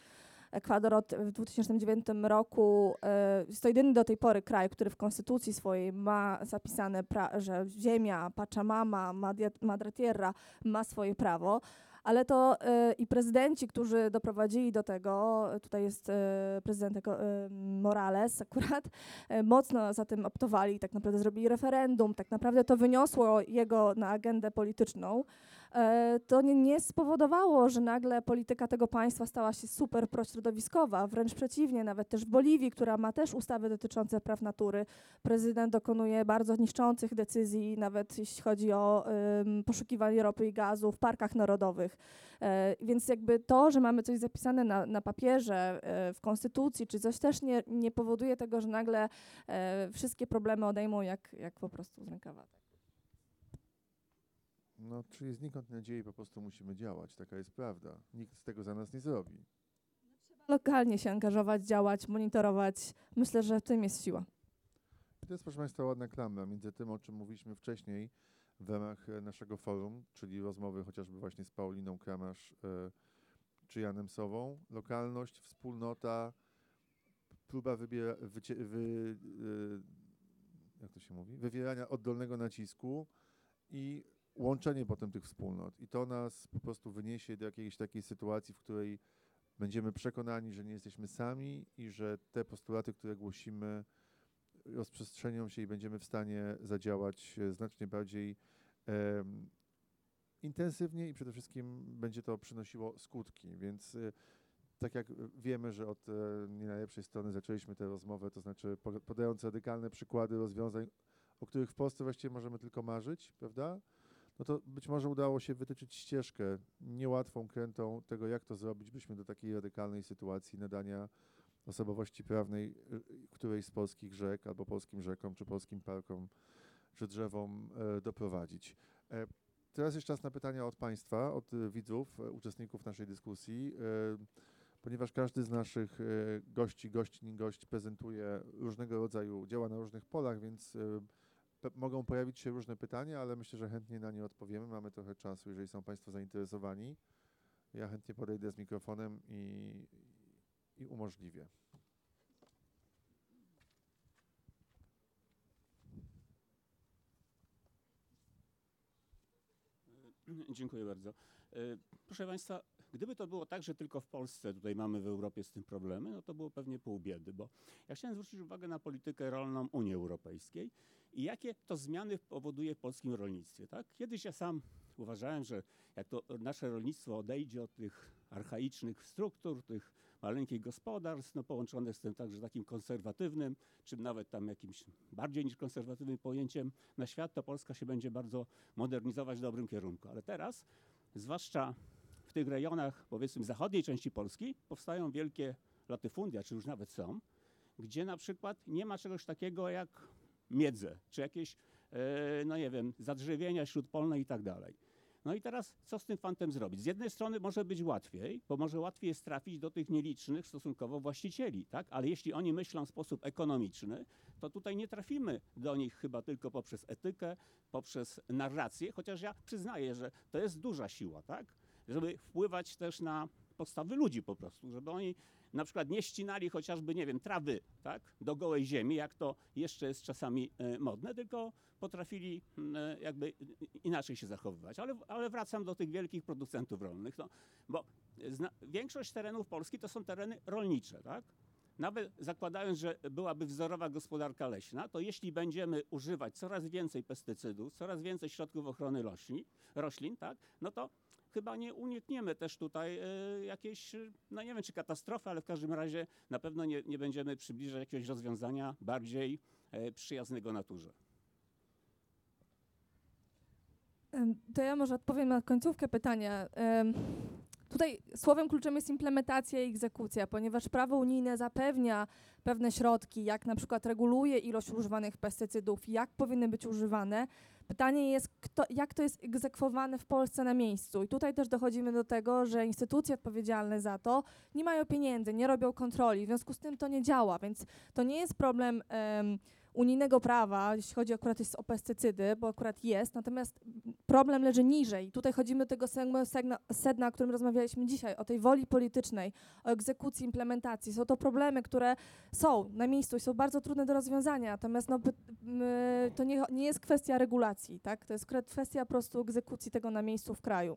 Ekwador od, w 2009 roku e, jest to jedyny do tej pory kraj, który w konstytucji swojej ma zapisane, pra, że ziemia, Pachamama, Madre Tierra ma swoje prawo, ale to e, i prezydenci, którzy doprowadzili do tego, tutaj jest e, prezydent e, Morales akurat, mocno za tym optowali, tak naprawdę zrobili referendum, tak naprawdę to wyniosło jego na agendę polityczną. E, to nie, spowodowało, że nagle polityka tego państwa stała się super prośrodowiskowa, wręcz przeciwnie, nawet też w Boliwii, która ma też ustawy dotyczące praw natury, prezydent dokonuje bardzo niszczących decyzji, nawet jeśli chodzi o ym, poszukiwanie ropy i gazu w parkach narodowych. E, więc jakby to, że mamy coś zapisane na, na papierze, e, w konstytucji, czy coś też nie, nie powoduje tego, że nagle e, wszystkie problemy odejmą jak, jak po prostu z rękawa.
No, czyli znikąd nadziei po prostu musimy działać. Taka jest prawda. Nikt z tego za nas nie zrobi.
Lokalnie się angażować, działać, monitorować. Myślę, że w tym jest siła.
I to jest, proszę Państwa, ładna klamra między tym, o czym mówiliśmy wcześniej, w ramach e, naszego forum, czyli rozmowy chociażby właśnie z Pauliną Kramasz e, czy Janem Sową. Lokalność, wspólnota, próba wybiera, wycie, wy, e, jak to się mówi? wywierania oddolnego nacisku i łączenie potem tych wspólnot. I to nas po prostu wyniesie do jakiejś takiej sytuacji, w której będziemy przekonani, że nie jesteśmy sami i że te postulaty, które głosimy, rozprzestrzenią się i będziemy w stanie zadziałać e, znacznie bardziej em, intensywnie i przede wszystkim będzie to przynosiło skutki. Więc e, tak jak wiemy, że od e, nie najlepszej strony zaczęliśmy tę rozmowę, to znaczy po- podając radykalne przykłady rozwiązań, o których w Polsce właściwie możemy tylko marzyć, prawda? No to być może udało się wytyczyć ścieżkę niełatwą, krętą tego, jak to zrobić, byśmy do takiej radykalnej sytuacji nadania osobowości prawnej y, którejś z polskich rzek, albo polskim rzekom, czy polskim parkom, czy drzewom e, doprowadzić. E, Teraz jest czas na pytania od Państwa, od y, widzów, e, uczestników naszej dyskusji. E, Ponieważ każdy z naszych e, gości, gościń, gość prezentuje różnego rodzaju, działa na różnych polach, więc e, mogą pojawić się różne pytania, ale myślę, że chętnie na nie odpowiemy. Mamy trochę czasu, jeżeli są Państwo zainteresowani. Ja chętnie podejdę z mikrofonem i, i umożliwię.
Dziękuję bardzo. E, Proszę Państwa, gdyby to było tak, że tylko w Polsce tutaj mamy w Europie z tym problemy, no to było pewnie pół biedy, bo ja chciałem zwrócić uwagę na politykę rolną Unii Europejskiej i jakie to zmiany powoduje w polskim rolnictwie. Tak? Kiedyś ja sam uważałem, że jak to nasze rolnictwo odejdzie od tych archaicznych struktur, tych maleńkich gospodarstw, no połączonych z tym także takim konserwatywnym, czy nawet tam jakimś bardziej niż konserwatywnym pojęciem na świat, to Polska się będzie bardzo modernizować w dobrym kierunku. Ale teraz, zwłaszcza w tych rejonach, powiedzmy, zachodniej części Polski, powstają wielkie latyfundia, czy już nawet są, gdzie na przykład nie ma czegoś takiego jak miedze, czy jakieś, e, no nie wiem, zadrzewienia śródpolne i tak dalej. No i teraz co z tym fantem zrobić? Z jednej strony może być łatwiej, bo może łatwiej jest trafić do tych nielicznych stosunkowo właścicieli, tak? Ale jeśli oni myślą w sposób ekonomiczny, to tutaj nie trafimy do nich chyba tylko poprzez etykę, poprzez narrację, chociaż ja przyznaję, że to jest duża siła, tak? Żeby wpływać też na podstawy ludzi po prostu, żeby oni na przykład nie ścinali chociażby, nie wiem, trawy, tak, do gołej ziemi, jak to jeszcze jest czasami e, modne, tylko potrafili e, jakby inaczej się zachowywać. Ale, ale wracam do tych wielkich producentów rolnych, no, bo zna, większość terenów Polski to są tereny rolnicze, tak? Nawet zakładając, że byłaby wzorowa gospodarka leśna, to jeśli będziemy używać coraz więcej pestycydów, coraz więcej środków ochrony roślin, roślin tak, no to chyba nie unikniemy też tutaj e, jakiejś, e, no nie wiem czy katastrofy, ale w każdym razie na pewno nie, nie będziemy przybliżać jakiegoś rozwiązania bardziej e, przyjaznego naturze.
To ja może odpowiem na końcówkę pytania. Tutaj słowem kluczem jest implementacja i egzekucja, ponieważ prawo unijne zapewnia pewne środki, jak na przykład reguluje ilość używanych pestycydów, jak powinny być używane. Pytanie jest, kto, jak to jest egzekwowane w Polsce na miejscu. I tutaj też dochodzimy do tego, że instytucje odpowiedzialne za to nie mają pieniędzy, nie robią kontroli, w związku z tym to nie działa, więc to nie jest problem em, unijnego prawa, jeśli chodzi akurat jest o pestycydy, bo akurat jest, natomiast problem leży niżej. Tutaj chodzimy do tego sedna, o którym rozmawialiśmy dzisiaj, o tej woli politycznej, o egzekucji, implementacji. Są to problemy, które są na miejscu i są bardzo trudne do rozwiązania, natomiast no, to nie, nie jest kwestia regulacji, tak? to jest kwestia po prostu egzekucji tego na miejscu w kraju.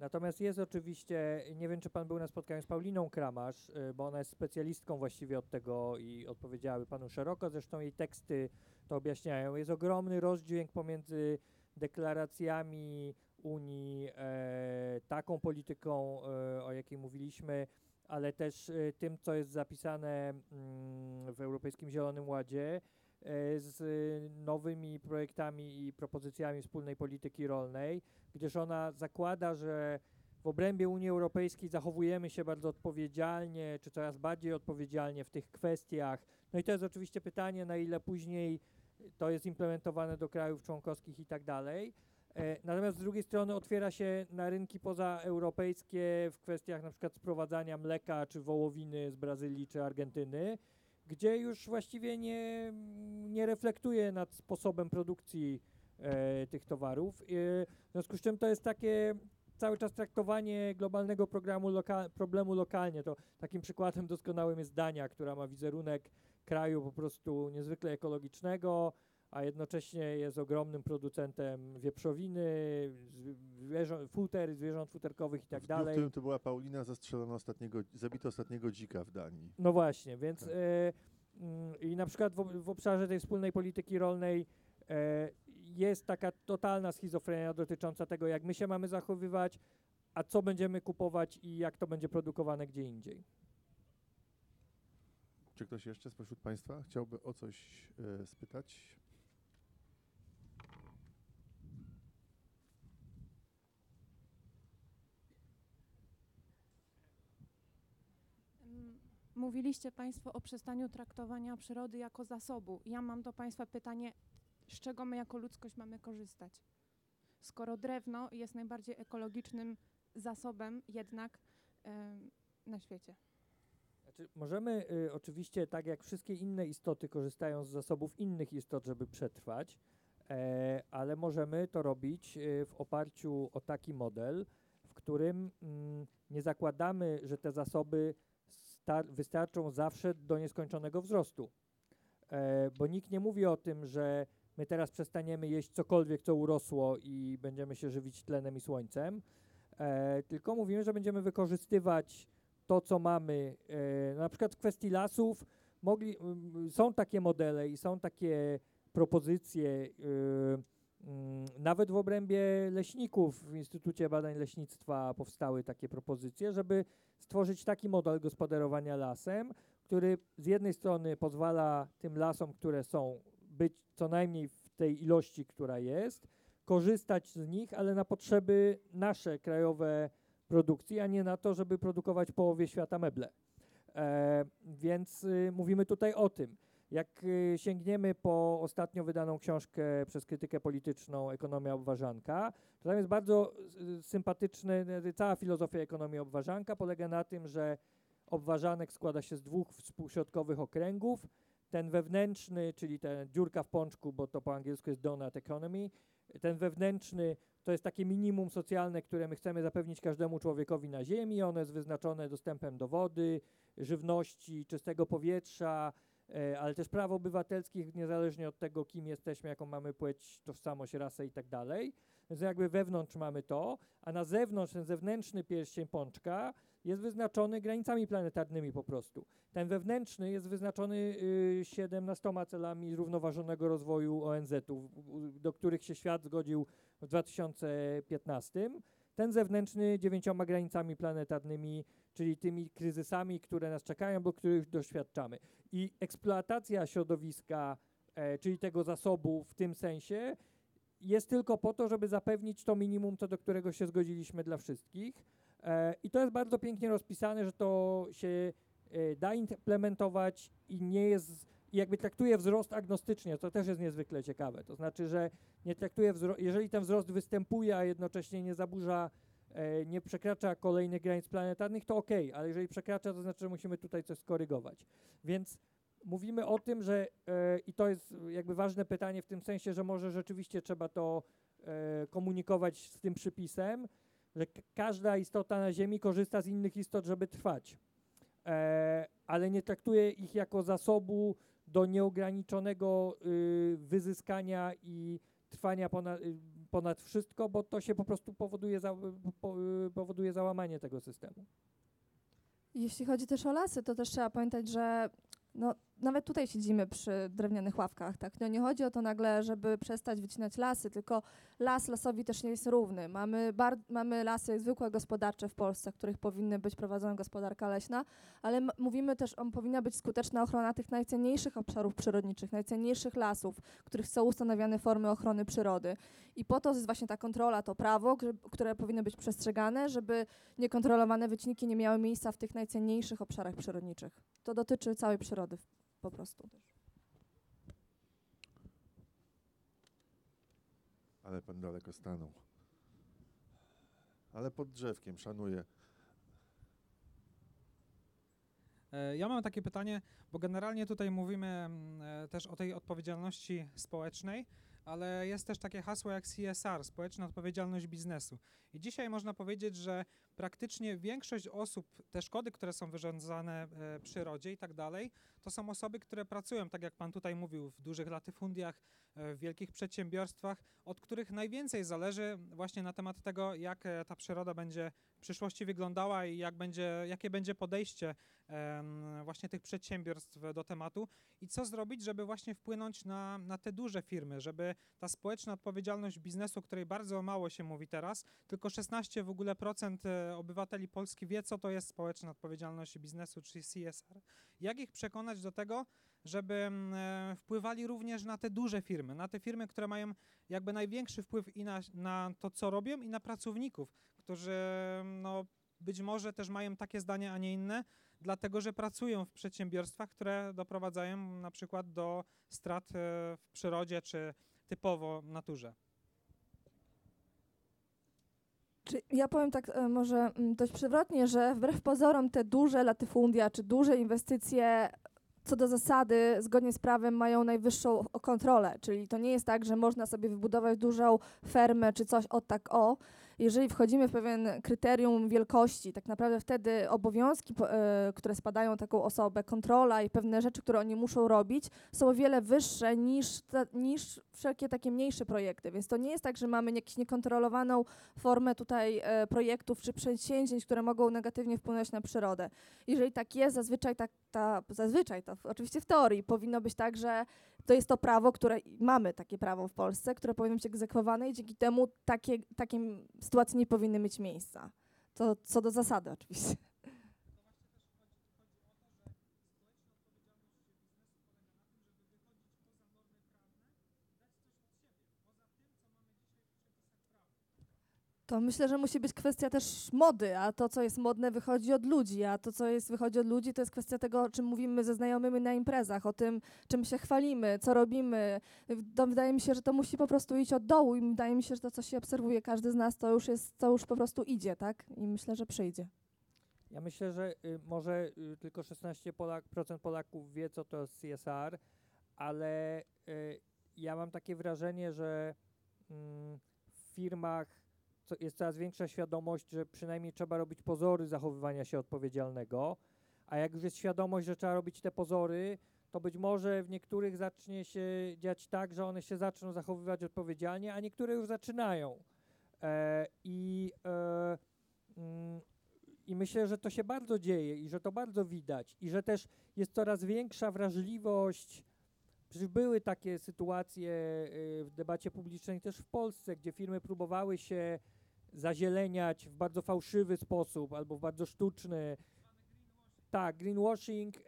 Natomiast jest oczywiście, nie wiem czy pan był na spotkaniu z Pauliną Kramasz, y, bo ona jest specjalistką właściwie od tego i odpowiedziałaby panu szeroko, zresztą jej teksty to objaśniają. Jest ogromny rozdźwięk pomiędzy deklaracjami Unii, e, taką polityką, e, o jakiej mówiliśmy, ale też e, tym, co jest zapisane mm, w Europejskim Zielonym Ładzie, z nowymi projektami i propozycjami wspólnej polityki rolnej, gdyż ona zakłada, że w obrębie Unii Europejskiej zachowujemy się bardzo odpowiedzialnie, czy coraz bardziej odpowiedzialnie w tych kwestiach. No i to jest oczywiście pytanie, na ile później to jest implementowane do krajów członkowskich i tak dalej. E, Natomiast z drugiej strony otwiera się na rynki pozaeuropejskie w kwestiach na przykład sprowadzania mleka czy wołowiny z Brazylii czy Argentyny, gdzie już właściwie nie, nie reflektuje nad sposobem produkcji e, tych towarów. E, w związku z czym to jest takie cały czas traktowanie globalnego programu loka problemu lokalnie. To takim przykładem doskonałym jest Dania, która ma wizerunek kraju po prostu niezwykle ekologicznego, a jednocześnie jest ogromnym producentem wieprzowiny, zwierząt, futer, zwierząt futerkowych i tak
w dniu, w
dalej.
którym to była Paulina, zastrzelono ostatniego, zabito ostatniego dzika w Danii.
No właśnie, więc
Tak.
mm, i na przykład w, w obszarze tej wspólnej polityki rolnej e, jest taka totalna schizofrenia dotycząca tego, jak my się mamy zachowywać, a co będziemy kupować i jak to będzie produkowane gdzie indziej.
Czy ktoś jeszcze spośród Państwa chciałby o coś e, spytać?
Mówiliście Państwo o przestaniu traktowania przyrody jako zasobu. Ja mam do Państwa pytanie, z czego my jako ludzkość mamy korzystać? Skoro drewno jest najbardziej ekologicznym zasobem jednak em, na świecie.
Znaczy, możemy y, oczywiście, tak jak wszystkie inne istoty, korzystają z zasobów innych istot, żeby przetrwać, e, ale możemy to robić y, w oparciu o taki model, w którym mm, nie zakładamy, że te zasoby wystarczą zawsze do nieskończonego wzrostu. E, bo nikt nie mówi o tym, że my teraz przestaniemy jeść cokolwiek, co urosło i będziemy się żywić tlenem i słońcem, e, tylko mówimy, że będziemy wykorzystywać to, co mamy, e, na przykład w kwestii lasów, mogli, są takie modele i są takie propozycje, y, nawet w obrębie leśników w Instytucie Badań Leśnictwa powstały takie propozycje, żeby stworzyć taki model gospodarowania lasem, który z jednej strony pozwala tym lasom, które są, być co najmniej w tej ilości, która jest, korzystać z nich, ale na potrzeby nasze krajowe produkcji, a nie na to, żeby produkować połowie świata meble. E, więc y, mówimy tutaj o tym. Jak y, sięgniemy po ostatnio wydaną książkę przez krytykę polityczną Ekonomia obważanka, to tam jest bardzo y, sympatyczny, y, cała filozofia ekonomii obważanka polega na tym, że obważanek składa się z dwóch współśrodkowych okręgów. Ten wewnętrzny, czyli ta dziurka w pączku, bo to po angielsku jest donut economy, ten wewnętrzny to jest takie minimum socjalne, które my chcemy zapewnić każdemu człowiekowi na Ziemi. Ono jest wyznaczone dostępem do wody, żywności, czystego powietrza, ale też praw obywatelskich, niezależnie od tego, kim jesteśmy, jaką mamy płeć, tożsamość, rasę i tak dalej. Więc jakby wewnątrz mamy to, a na zewnątrz ten zewnętrzny pierścień pączka jest wyznaczony granicami planetarnymi po prostu. Ten wewnętrzny jest wyznaczony y, 17 celami zrównoważonego rozwoju ONZ-u, do których się świat zgodził w 2015. Ten zewnętrzny dziewięcioma granicami planetarnymi, czyli tymi kryzysami, które nas czekają, bo których doświadczamy. I eksploatacja środowiska, e, czyli tego zasobu w tym sensie, jest tylko po to, żeby zapewnić to minimum, co do którego się zgodziliśmy dla wszystkich. E, I to jest bardzo pięknie rozpisane, że to się e, da implementować i nie jest, i jakby traktuje wzrost agnostycznie, to też jest niezwykle ciekawe. To znaczy, że nie traktuje jeżeli ten wzrost występuje, a jednocześnie nie zaburza, nie przekracza kolejnych granic planetarnych, to ok, ale jeżeli przekracza, to znaczy, że musimy tutaj coś skorygować. Więc mówimy o tym, że e, i to jest jakby ważne pytanie w tym sensie, że może rzeczywiście trzeba to e, komunikować z tym przypisem, że każda istota na Ziemi korzysta z innych istot, żeby trwać, e, ale nie traktuje ich jako zasobu do nieograniczonego y, wyzyskania i trwania ponad, y, ponad wszystko, bo to się po prostu powoduje, za, po, y, powoduje załamanie tego systemu.
Jeśli chodzi też o lasy, to też trzeba pamiętać, że no, nawet tutaj siedzimy przy drewnianych ławkach, tak? No nie chodzi o to nagle, żeby przestać wycinać lasy, tylko las lasowi też nie jest równy. Mamy, bar- mamy lasy zwykłe gospodarcze w Polsce, w których powinny być prowadzona gospodarka leśna, ale mówimy też, o powinna być skuteczna ochrona tych najcenniejszych obszarów przyrodniczych, najcenniejszych lasów, których są ustanawiane formy ochrony przyrody. I po to jest właśnie ta kontrola, to prawo, które powinno być przestrzegane, żeby niekontrolowane wycinki nie miały miejsca w tych najcenniejszych obszarach przyrodniczych. To dotyczy całej przyrody po prostu.
Ale pan daleko stanął. Ale pod drzewkiem, szanuję.
E, Ja mam takie pytanie, bo generalnie tutaj mówimy mm, e, też o tej odpowiedzialności społecznej, ale jest też takie hasło jak CSR, społeczna odpowiedzialność biznesu. I dzisiaj można powiedzieć, że praktycznie większość osób, te szkody, które są wyrządzane e, przyrodzie i tak dalej, to są osoby, które pracują, tak jak pan tutaj mówił, w dużych latyfundiach, e, w wielkich przedsiębiorstwach, od których najwięcej zależy właśnie na temat tego, jak e, ta przyroda będzie przyszłości wyglądała i jak będzie, jakie będzie podejście właśnie tych przedsiębiorstw do tematu i co zrobić, żeby właśnie wpłynąć na, na te duże firmy, żeby ta społeczna odpowiedzialność biznesu, o której bardzo mało się mówi teraz, tylko 16 w ogóle procent e, obywateli Polski wie, co to jest społeczna odpowiedzialność biznesu, czyli CSR. Jak ich przekonać do tego, żeby e, wpływali również na te duże firmy, na te firmy, które mają jakby największy wpływ i na, na to, co robią, i na pracowników, którzy no, być może też mają takie zdanie, a nie inne, dlatego że pracują w przedsiębiorstwach, które doprowadzają na przykład do strat e, w przyrodzie czy typowo naturze.
Ja powiem tak e, może mm, dość przewrotnie, że wbrew pozorom te duże latyfundia czy duże inwestycje co do zasady zgodnie z prawem mają najwyższą kontrolę, czyli to nie jest tak, że można sobie wybudować dużą fermę czy coś o tak o. Jeżeli wchodzimy w pewien kryterium wielkości, tak naprawdę wtedy obowiązki, e, które spadają taką osobę, kontrola i pewne rzeczy, które oni muszą robić, są o wiele wyższe niż, niż wszelkie takie mniejsze projekty. Więc to nie jest tak, że mamy jakąś niekontrolowaną formę tutaj e, projektów czy przedsięwzięć, które mogą negatywnie wpłynąć na przyrodę. Jeżeli tak jest, zazwyczaj tak, ta, zazwyczaj to oczywiście w teorii powinno być tak, że to jest to prawo, które mamy takie prawo w Polsce, które powinno być egzekwowane i dzięki temu takie, takie sytuacje nie powinny mieć miejsca. To co do zasady oczywiście. To myślę, że musi być kwestia też mody, a to, co jest modne, wychodzi od ludzi, a to, co jest wychodzi od ludzi, to jest kwestia tego, o czym mówimy ze znajomymi na imprezach, o tym, czym się chwalimy, co robimy. To wydaje mi się, że to musi po prostu iść od dołu i wydaje mi się, że to, co się obserwuje każdy z nas, to już jest, to już po prostu idzie, tak? I myślę, że przyjdzie.
Ja myślę, że y, może y, tylko 16% Polak, procent Polaków wie, co to jest CSR, ale y, ja mam takie wrażenie, że mm, w firmach jest coraz większa świadomość, że przynajmniej trzeba robić pozory zachowywania się odpowiedzialnego, a jak już jest świadomość, że trzeba robić te pozory, to być może w niektórych zacznie się dziać tak, że one się zaczną zachowywać odpowiedzialnie, a niektóre już zaczynają. E, I e, mm, i myślę, że to się bardzo dzieje i że to bardzo widać i że też jest coraz większa wrażliwość. Przecież były takie sytuacje y, w debacie publicznej też w Polsce, gdzie firmy próbowały się zazieleniać w bardzo fałszywy sposób albo w bardzo sztuczny. Tak, greenwashing y,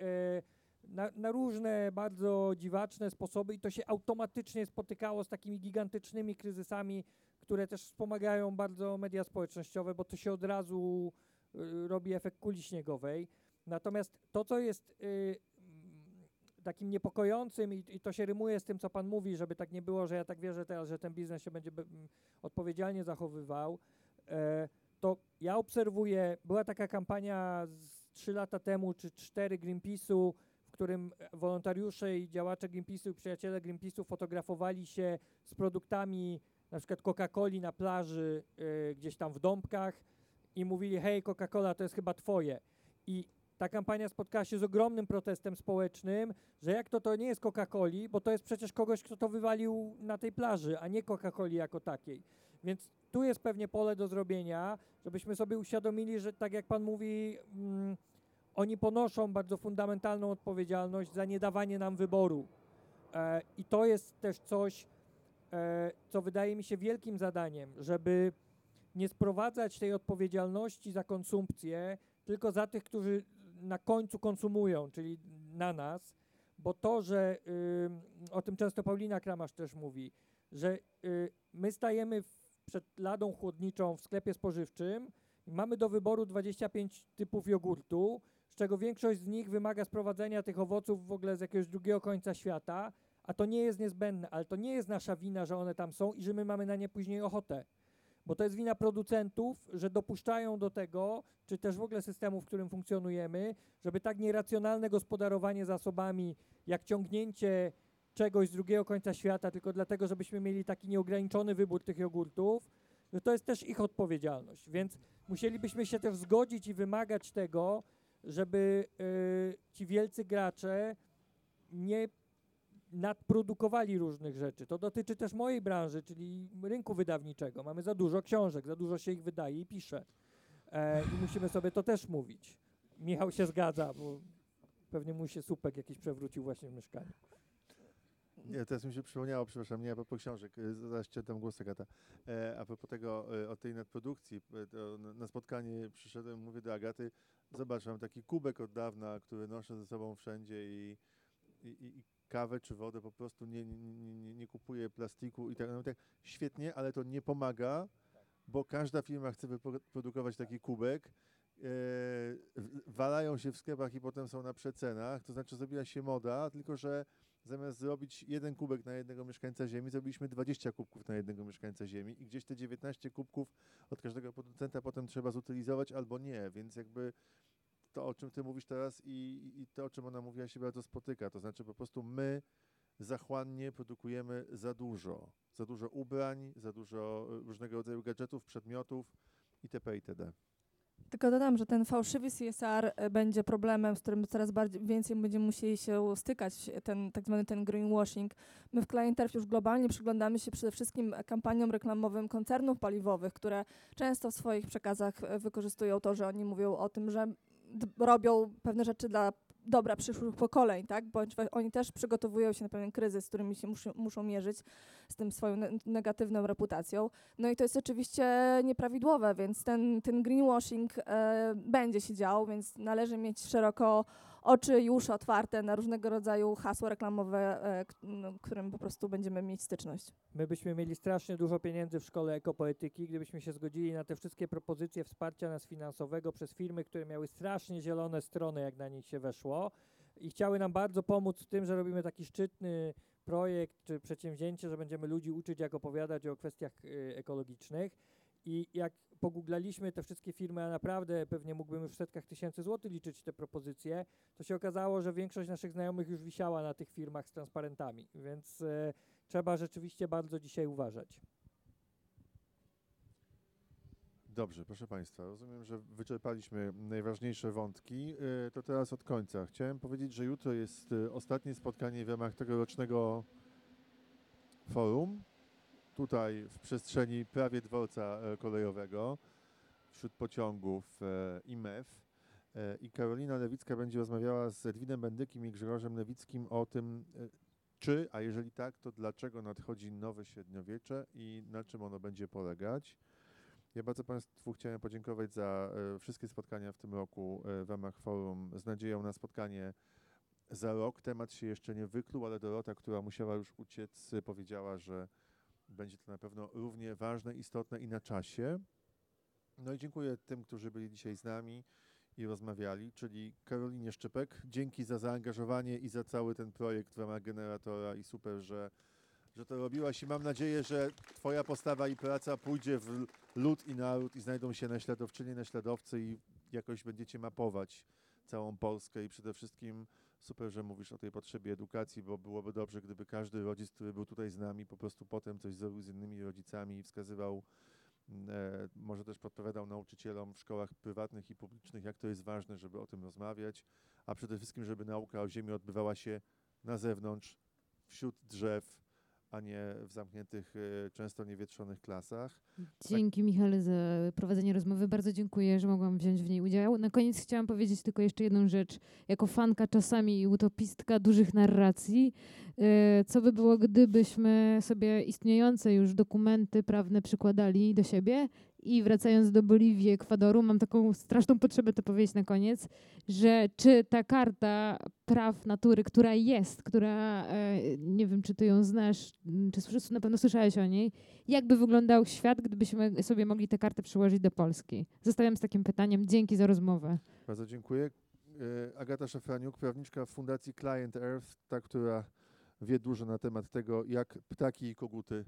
na, na różne bardzo dziwaczne sposoby i to się automatycznie spotykało z takimi gigantycznymi kryzysami, które też wspomagają bardzo media społecznościowe, bo to się od razu y, robi efekt kuli śniegowej. Natomiast to, co jest takim niepokojącym i, i to się rymuje z tym, co Pan mówi, żeby tak nie było, że ja tak wierzę teraz, że ten biznes się będzie be- m, odpowiedzialnie zachowywał, e, to ja obserwuję, była taka kampania z trzy lata temu, czy cztery Greenpeace'u, w którym e, wolontariusze i działacze Greenpeace'u i przyjaciele Greenpeace'u fotografowali się z produktami na przykład Coca-Coli na plaży y, gdzieś tam w Dąbkach i mówili, hej, Coca-Cola to jest chyba twoje. I ta kampania spotkała się z ogromnym protestem społecznym, że jak to to nie jest Coca-Coli, bo to jest przecież kogoś, kto to wywalił na tej plaży, a nie Coca-Coli jako takiej. Więc tu jest pewnie pole do zrobienia, żebyśmy sobie uświadomili, że tak jak pan mówi, mm, oni ponoszą bardzo fundamentalną odpowiedzialność za nie dawanie nam wyboru. E, I to jest też coś, e, co wydaje mi się wielkim zadaniem, żeby nie sprowadzać tej odpowiedzialności za konsumpcję tylko za tych, którzy na końcu konsumują, czyli na nas, bo to, że ym, o tym często Paulina Kramasz też mówi, że y, my stajemy przed ladą chłodniczą w sklepie spożywczym i mamy do wyboru 25 typów jogurtu, z czego większość z nich wymaga sprowadzenia tych owoców w ogóle z jakiegoś drugiego końca świata, a to nie jest niezbędne, ale to nie jest nasza wina, że one tam są i że my mamy na nie później ochotę. Bo to jest wina producentów, że dopuszczają do tego, czy też w ogóle systemu, w którym funkcjonujemy, żeby tak nieracjonalne gospodarowanie zasobami, jak ciągnięcie czegoś z drugiego końca świata, tylko dlatego, żebyśmy mieli taki nieograniczony wybór tych jogurtów, no to jest też ich odpowiedzialność. Więc musielibyśmy się też zgodzić i wymagać tego, żeby y, ci wielcy gracze nie nadprodukowali różnych rzeczy. To dotyczy też mojej branży, czyli rynku wydawniczego. Mamy za dużo książek, za dużo się ich wydaje i pisze. E, I musimy sobie to też mówić. Michał się zgadza, bo pewnie mu się słupek jakiś przewrócił właśnie w mieszkaniu.
Nie, teraz mi się przypomniało, przepraszam, nie propos książek, y, zaraz ci oddam głos, Agata. E, a propos tego, y, o tej nadprodukcji, y, to na- spotkanie przyszedłem, mówię do Agaty, zobacz, mam taki kubek od dawna, który noszę ze sobą wszędzie i, i i kawę czy wodę po prostu nie, nie, nie, nie- plastiku i tak, no, tak. Świetnie, ale to nie pomaga, bo każda firma chce wyprodukować taki kubek, e, walają się w sklepach i potem są na przecenach, to znaczy zrobiła się moda, tylko że zamiast zrobić jeden kubek na jednego mieszkańca Ziemi, zrobiliśmy 20 kubków na jednego mieszkańca Ziemi i gdzieś te 19 kubków od każdego producenta potem trzeba zutylizować albo nie, więc jakby to, o czym ty mówisz teraz i, i to, o czym ona mówiła, się bardzo spotyka. To znaczy po prostu my zachłannie produkujemy za dużo. Za dużo ubrań, za dużo e, różnego rodzaju gadżetów, przedmiotów itp. itd.
Tylko dodam, że ten fałszywy CSR e, będzie problemem, z którym coraz bardziej, więcej będziemy musieli się stykać, ten tak zwany ten greenwashing. My w Clienterf już globalnie przyglądamy się przede wszystkim kampaniom reklamowym koncernów paliwowych, które często w swoich przekazach e, wykorzystują to, że oni mówią o tym, że robią pewne rzeczy dla dobra przyszłych pokoleń, tak? Bądź oni też przygotowują się na pewien kryzys, z którymi się muszą, muszą mierzyć z tym swoją ne- negatywną reputacją. No i to jest oczywiście nieprawidłowe, więc ten, ten greenwashing e, będzie się działo, więc należy mieć szeroko oczy już otwarte na różnego rodzaju hasła reklamowe, e, no, którym po prostu będziemy mieć styczność.
My byśmy mieli strasznie dużo pieniędzy w szkole ekopoetyki, gdybyśmy się zgodzili na te wszystkie propozycje wsparcia nas finansowego przez firmy, które miały strasznie zielone strony, jak na nich się weszło i chciały nam bardzo pomóc w tym, że robimy taki szczytny projekt czy przedsięwzięcie, że będziemy ludzi uczyć, jak opowiadać o kwestiach y, ekologicznych. I jak pogooglaliśmy te wszystkie firmy, a naprawdę pewnie mógłbym już w setkach tysięcy złotych liczyć te propozycje, to się okazało, że większość naszych znajomych już wisiała na tych firmach z transparentami, więc e, trzeba rzeczywiście bardzo dzisiaj uważać.
Dobrze, proszę Państwa, rozumiem, że wyczerpaliśmy najważniejsze wątki. Y, To teraz od końca. Chciałem powiedzieć, że jutro jest y, ostatnie spotkanie w ramach tegorocznego forum. Tutaj w przestrzeni prawie dworca e, kolejowego, wśród pociągów e, IMEF. E, I Karolina Lewicka będzie rozmawiała z Edwinem Bendykiem i Grzegorzem Lewickim o tym, czy, a jeżeli tak, to dlaczego nadchodzi nowe średniowiecze i na czym ono będzie polegać. Ja bardzo Państwu chciałem podziękować za wszystkie spotkania w tym roku w ramach forum z nadzieją na spotkanie za rok. Temat się jeszcze nie wykluł, ale Dorota, która musiała już uciec, powiedziała, że będzie to na pewno równie ważne, istotne i na czasie. No i dziękuję tym, którzy byli dzisiaj z nami i rozmawiali, czyli Karolinie Szczypek. Dzięki za zaangażowanie i za cały ten projekt w ramach generatora i super, że, że to robiłaś i mam nadzieję, że Twoja postawa i praca pójdzie w lud i naród i znajdą się naśladowczynie, naśladowcy i jakoś będziecie mapować całą Polskę i przede wszystkim super, że mówisz o tej potrzebie edukacji, bo byłoby dobrze, gdyby każdy rodzic, który był tutaj z nami, po prostu potem coś zrobił z innymi rodzicami i wskazywał, mm, e, może też podpowiadał nauczycielom w szkołach prywatnych i publicznych, jak to jest ważne, żeby o tym rozmawiać, a przede wszystkim, żeby nauka o Ziemi odbywała się na zewnątrz, wśród drzew, a nie w zamkniętych, e, często niewietrzonych klasach.
Dzięki Michale za prowadzenie rozmowy. Bardzo dziękuję, że mogłam wziąć w niej udział. Na koniec chciałam powiedzieć tylko jeszcze jedną rzecz. Jako fanka czasami i utopistka dużych narracji, e, co by było, gdybyśmy sobie istniejące już dokumenty prawne przykładali do siebie i wracając do Boliwii, Ekwadoru, mam taką straszną potrzebę to powiedzieć na koniec, że czy ta karta praw natury, która jest, która, e, nie wiem, czy ty ją znasz, m, czy wszyscy na pewno słyszałeś o niej, jakby wyglądał świat, gdybyśmy sobie mogli tę kartę przyłożyć do Polski? Zostawiam z takim pytaniem. Dzięki za rozmowę.
Bardzo dziękuję. E, Agata Szafraniuk, prawniczka Fundacji Client Earth, ta, która wie dużo na temat tego, jak ptaki i koguty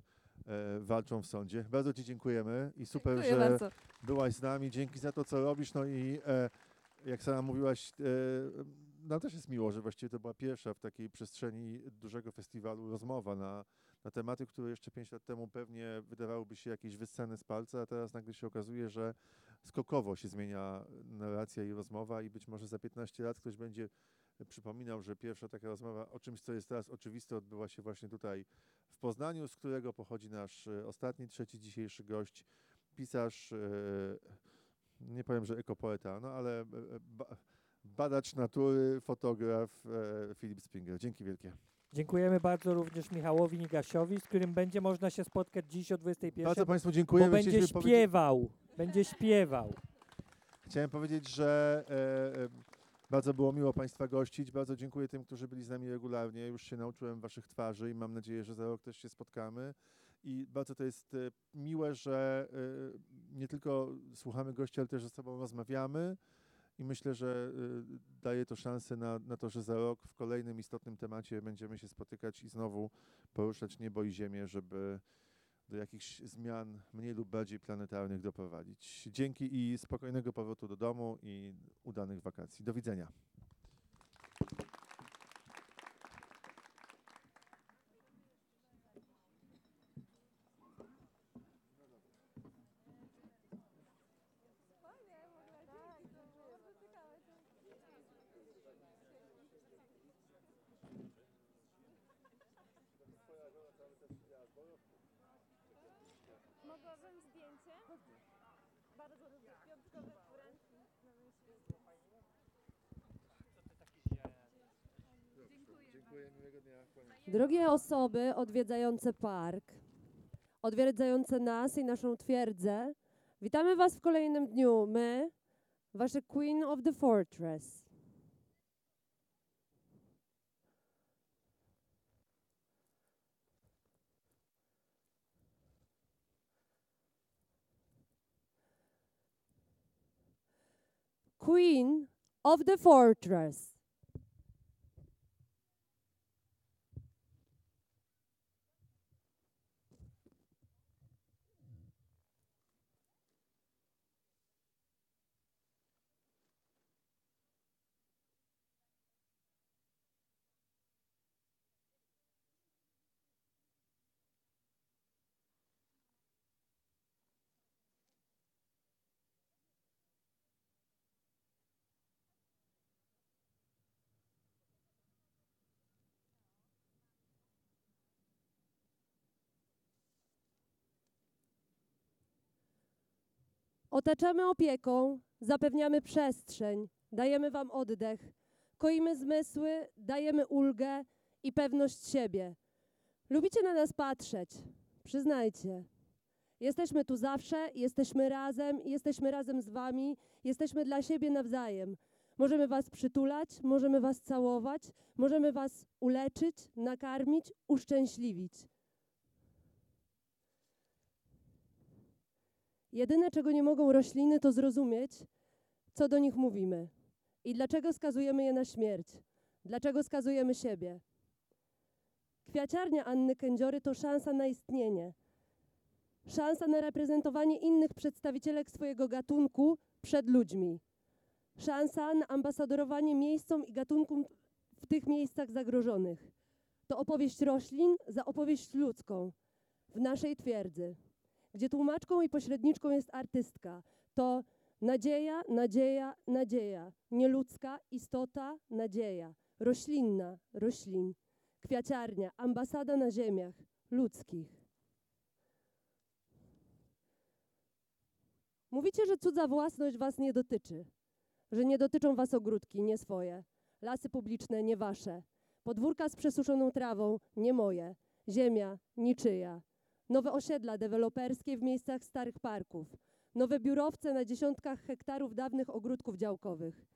walczą w sądzie. Bardzo Ci dziękujemy i super,
Dziękuję
że
bardzo.
byłaś z nami. Dzięki za to, co robisz. No i e, jak sama mówiłaś, e, nam też jest miło, że właściwie to była pierwsza w takiej przestrzeni dużego festiwalu rozmowa na, na tematy, które jeszcze pięć lat temu pewnie wydawałyby się jakieś wyssane z palca, a teraz nagle się okazuje, że skokowo się zmienia narracja i rozmowa i być może za 15 lat ktoś będzie przypominał, że pierwsza taka rozmowa o czymś, co jest teraz oczywiste, odbyła się właśnie tutaj w Poznaniu, z którego pochodzi nasz e, ostatni, trzeci dzisiejszy gość, pisarz, e, nie powiem, że ekopoeta, no ale e, ba, badacz natury, fotograf Filip Springer. Dzięki wielkie.
Dziękujemy bardzo również Michałowi Nigasiowi, z którym będzie można się spotkać dziś o 21.
Bardzo Państwu dziękuję.
Bo będzie śpiewał. Będzie śpiewał.
Chciałem powiedzieć, że bardzo było miło Państwa gościć. Bardzo dziękuję tym, którzy byli z nami regularnie. Już się nauczyłem Waszych twarzy i mam nadzieję, że za rok też się spotkamy. I bardzo to jest e, miłe, że e, nie tylko słuchamy gości, ale też ze sobą rozmawiamy. I myślę, że e, daje to szansę na, na to, że za rok w kolejnym istotnym temacie będziemy się spotykać i znowu poruszać niebo i ziemię, żeby do jakichś zmian mniej lub bardziej planetarnych doprowadzić. Dzięki i spokojnego powrotu do domu i udanych wakacji. Do widzenia.
Mogłabym zdjęcie? Bardzo lubię. Piątkowy poręcznik na
Dziękuję, miłego dnia.
Drogie osoby odwiedzające park, odwiedzające nas i naszą twierdzę, witamy Was w kolejnym dniu. My, Wasze Queen of the Fortress. Queen of the Fortress. Otaczamy opieką, zapewniamy przestrzeń, dajemy Wam oddech, koimy zmysły, dajemy ulgę i pewność siebie. Lubicie na nas patrzeć, przyznajcie. Jesteśmy tu zawsze, jesteśmy razem, jesteśmy razem z Wami, jesteśmy dla siebie nawzajem. Możemy Was przytulać, możemy Was całować, możemy Was uleczyć, nakarmić, uszczęśliwić. Jedyne, czego nie mogą rośliny, to zrozumieć, co do nich mówimy. I dlaczego skazujemy je na śmierć, dlaczego skazujemy siebie. Kwiaciarnia Anny Kędziory to szansa na istnienie, szansa na reprezentowanie innych przedstawicielek swojego gatunku przed ludźmi, szansa na ambasadorowanie miejscom i gatunkom w tych miejscach zagrożonych. To opowieść roślin za opowieść ludzką w naszej twierdzy gdzie tłumaczką i pośredniczką jest artystka. To nadzieja, nadzieja, nadzieja. Nieludzka istota, nadzieja. Roślinna, roślin. Kwiaciarnia, ambasada na ziemiach ludzkich. Mówicie, że cudza własność was nie dotyczy, że nie dotyczą was ogródki, nie swoje, lasy publiczne, nie wasze, podwórka z przesuszoną trawą, nie moje, ziemia, niczyja, nowe osiedla deweloperskie w miejscach starych parków, nowe biurowce na dziesiątkach hektarów dawnych ogródków działkowych,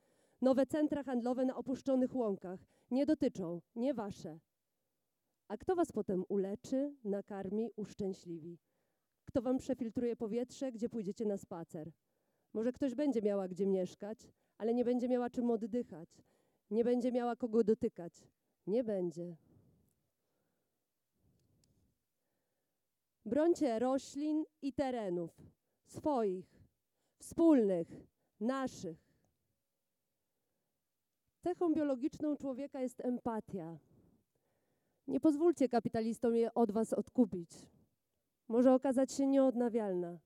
nowe centra handlowe na opuszczonych łąkach. Nie dotyczą, nie wasze. A kto was potem uleczy, nakarmi, uszczęśliwi? Kto wam przefiltruje powietrze, gdzie pójdziecie na spacer? Może ktoś będzie miała gdzie mieszkać, ale nie będzie miała czym oddychać, nie będzie miała kogo dotykać. Nie będzie. Brońcie roślin i terenów swoich, wspólnych, naszych. cechą biologiczną człowieka jest empatia. Nie pozwólcie kapitalistom je od was odkupić. Może okazać się nieodnawialna.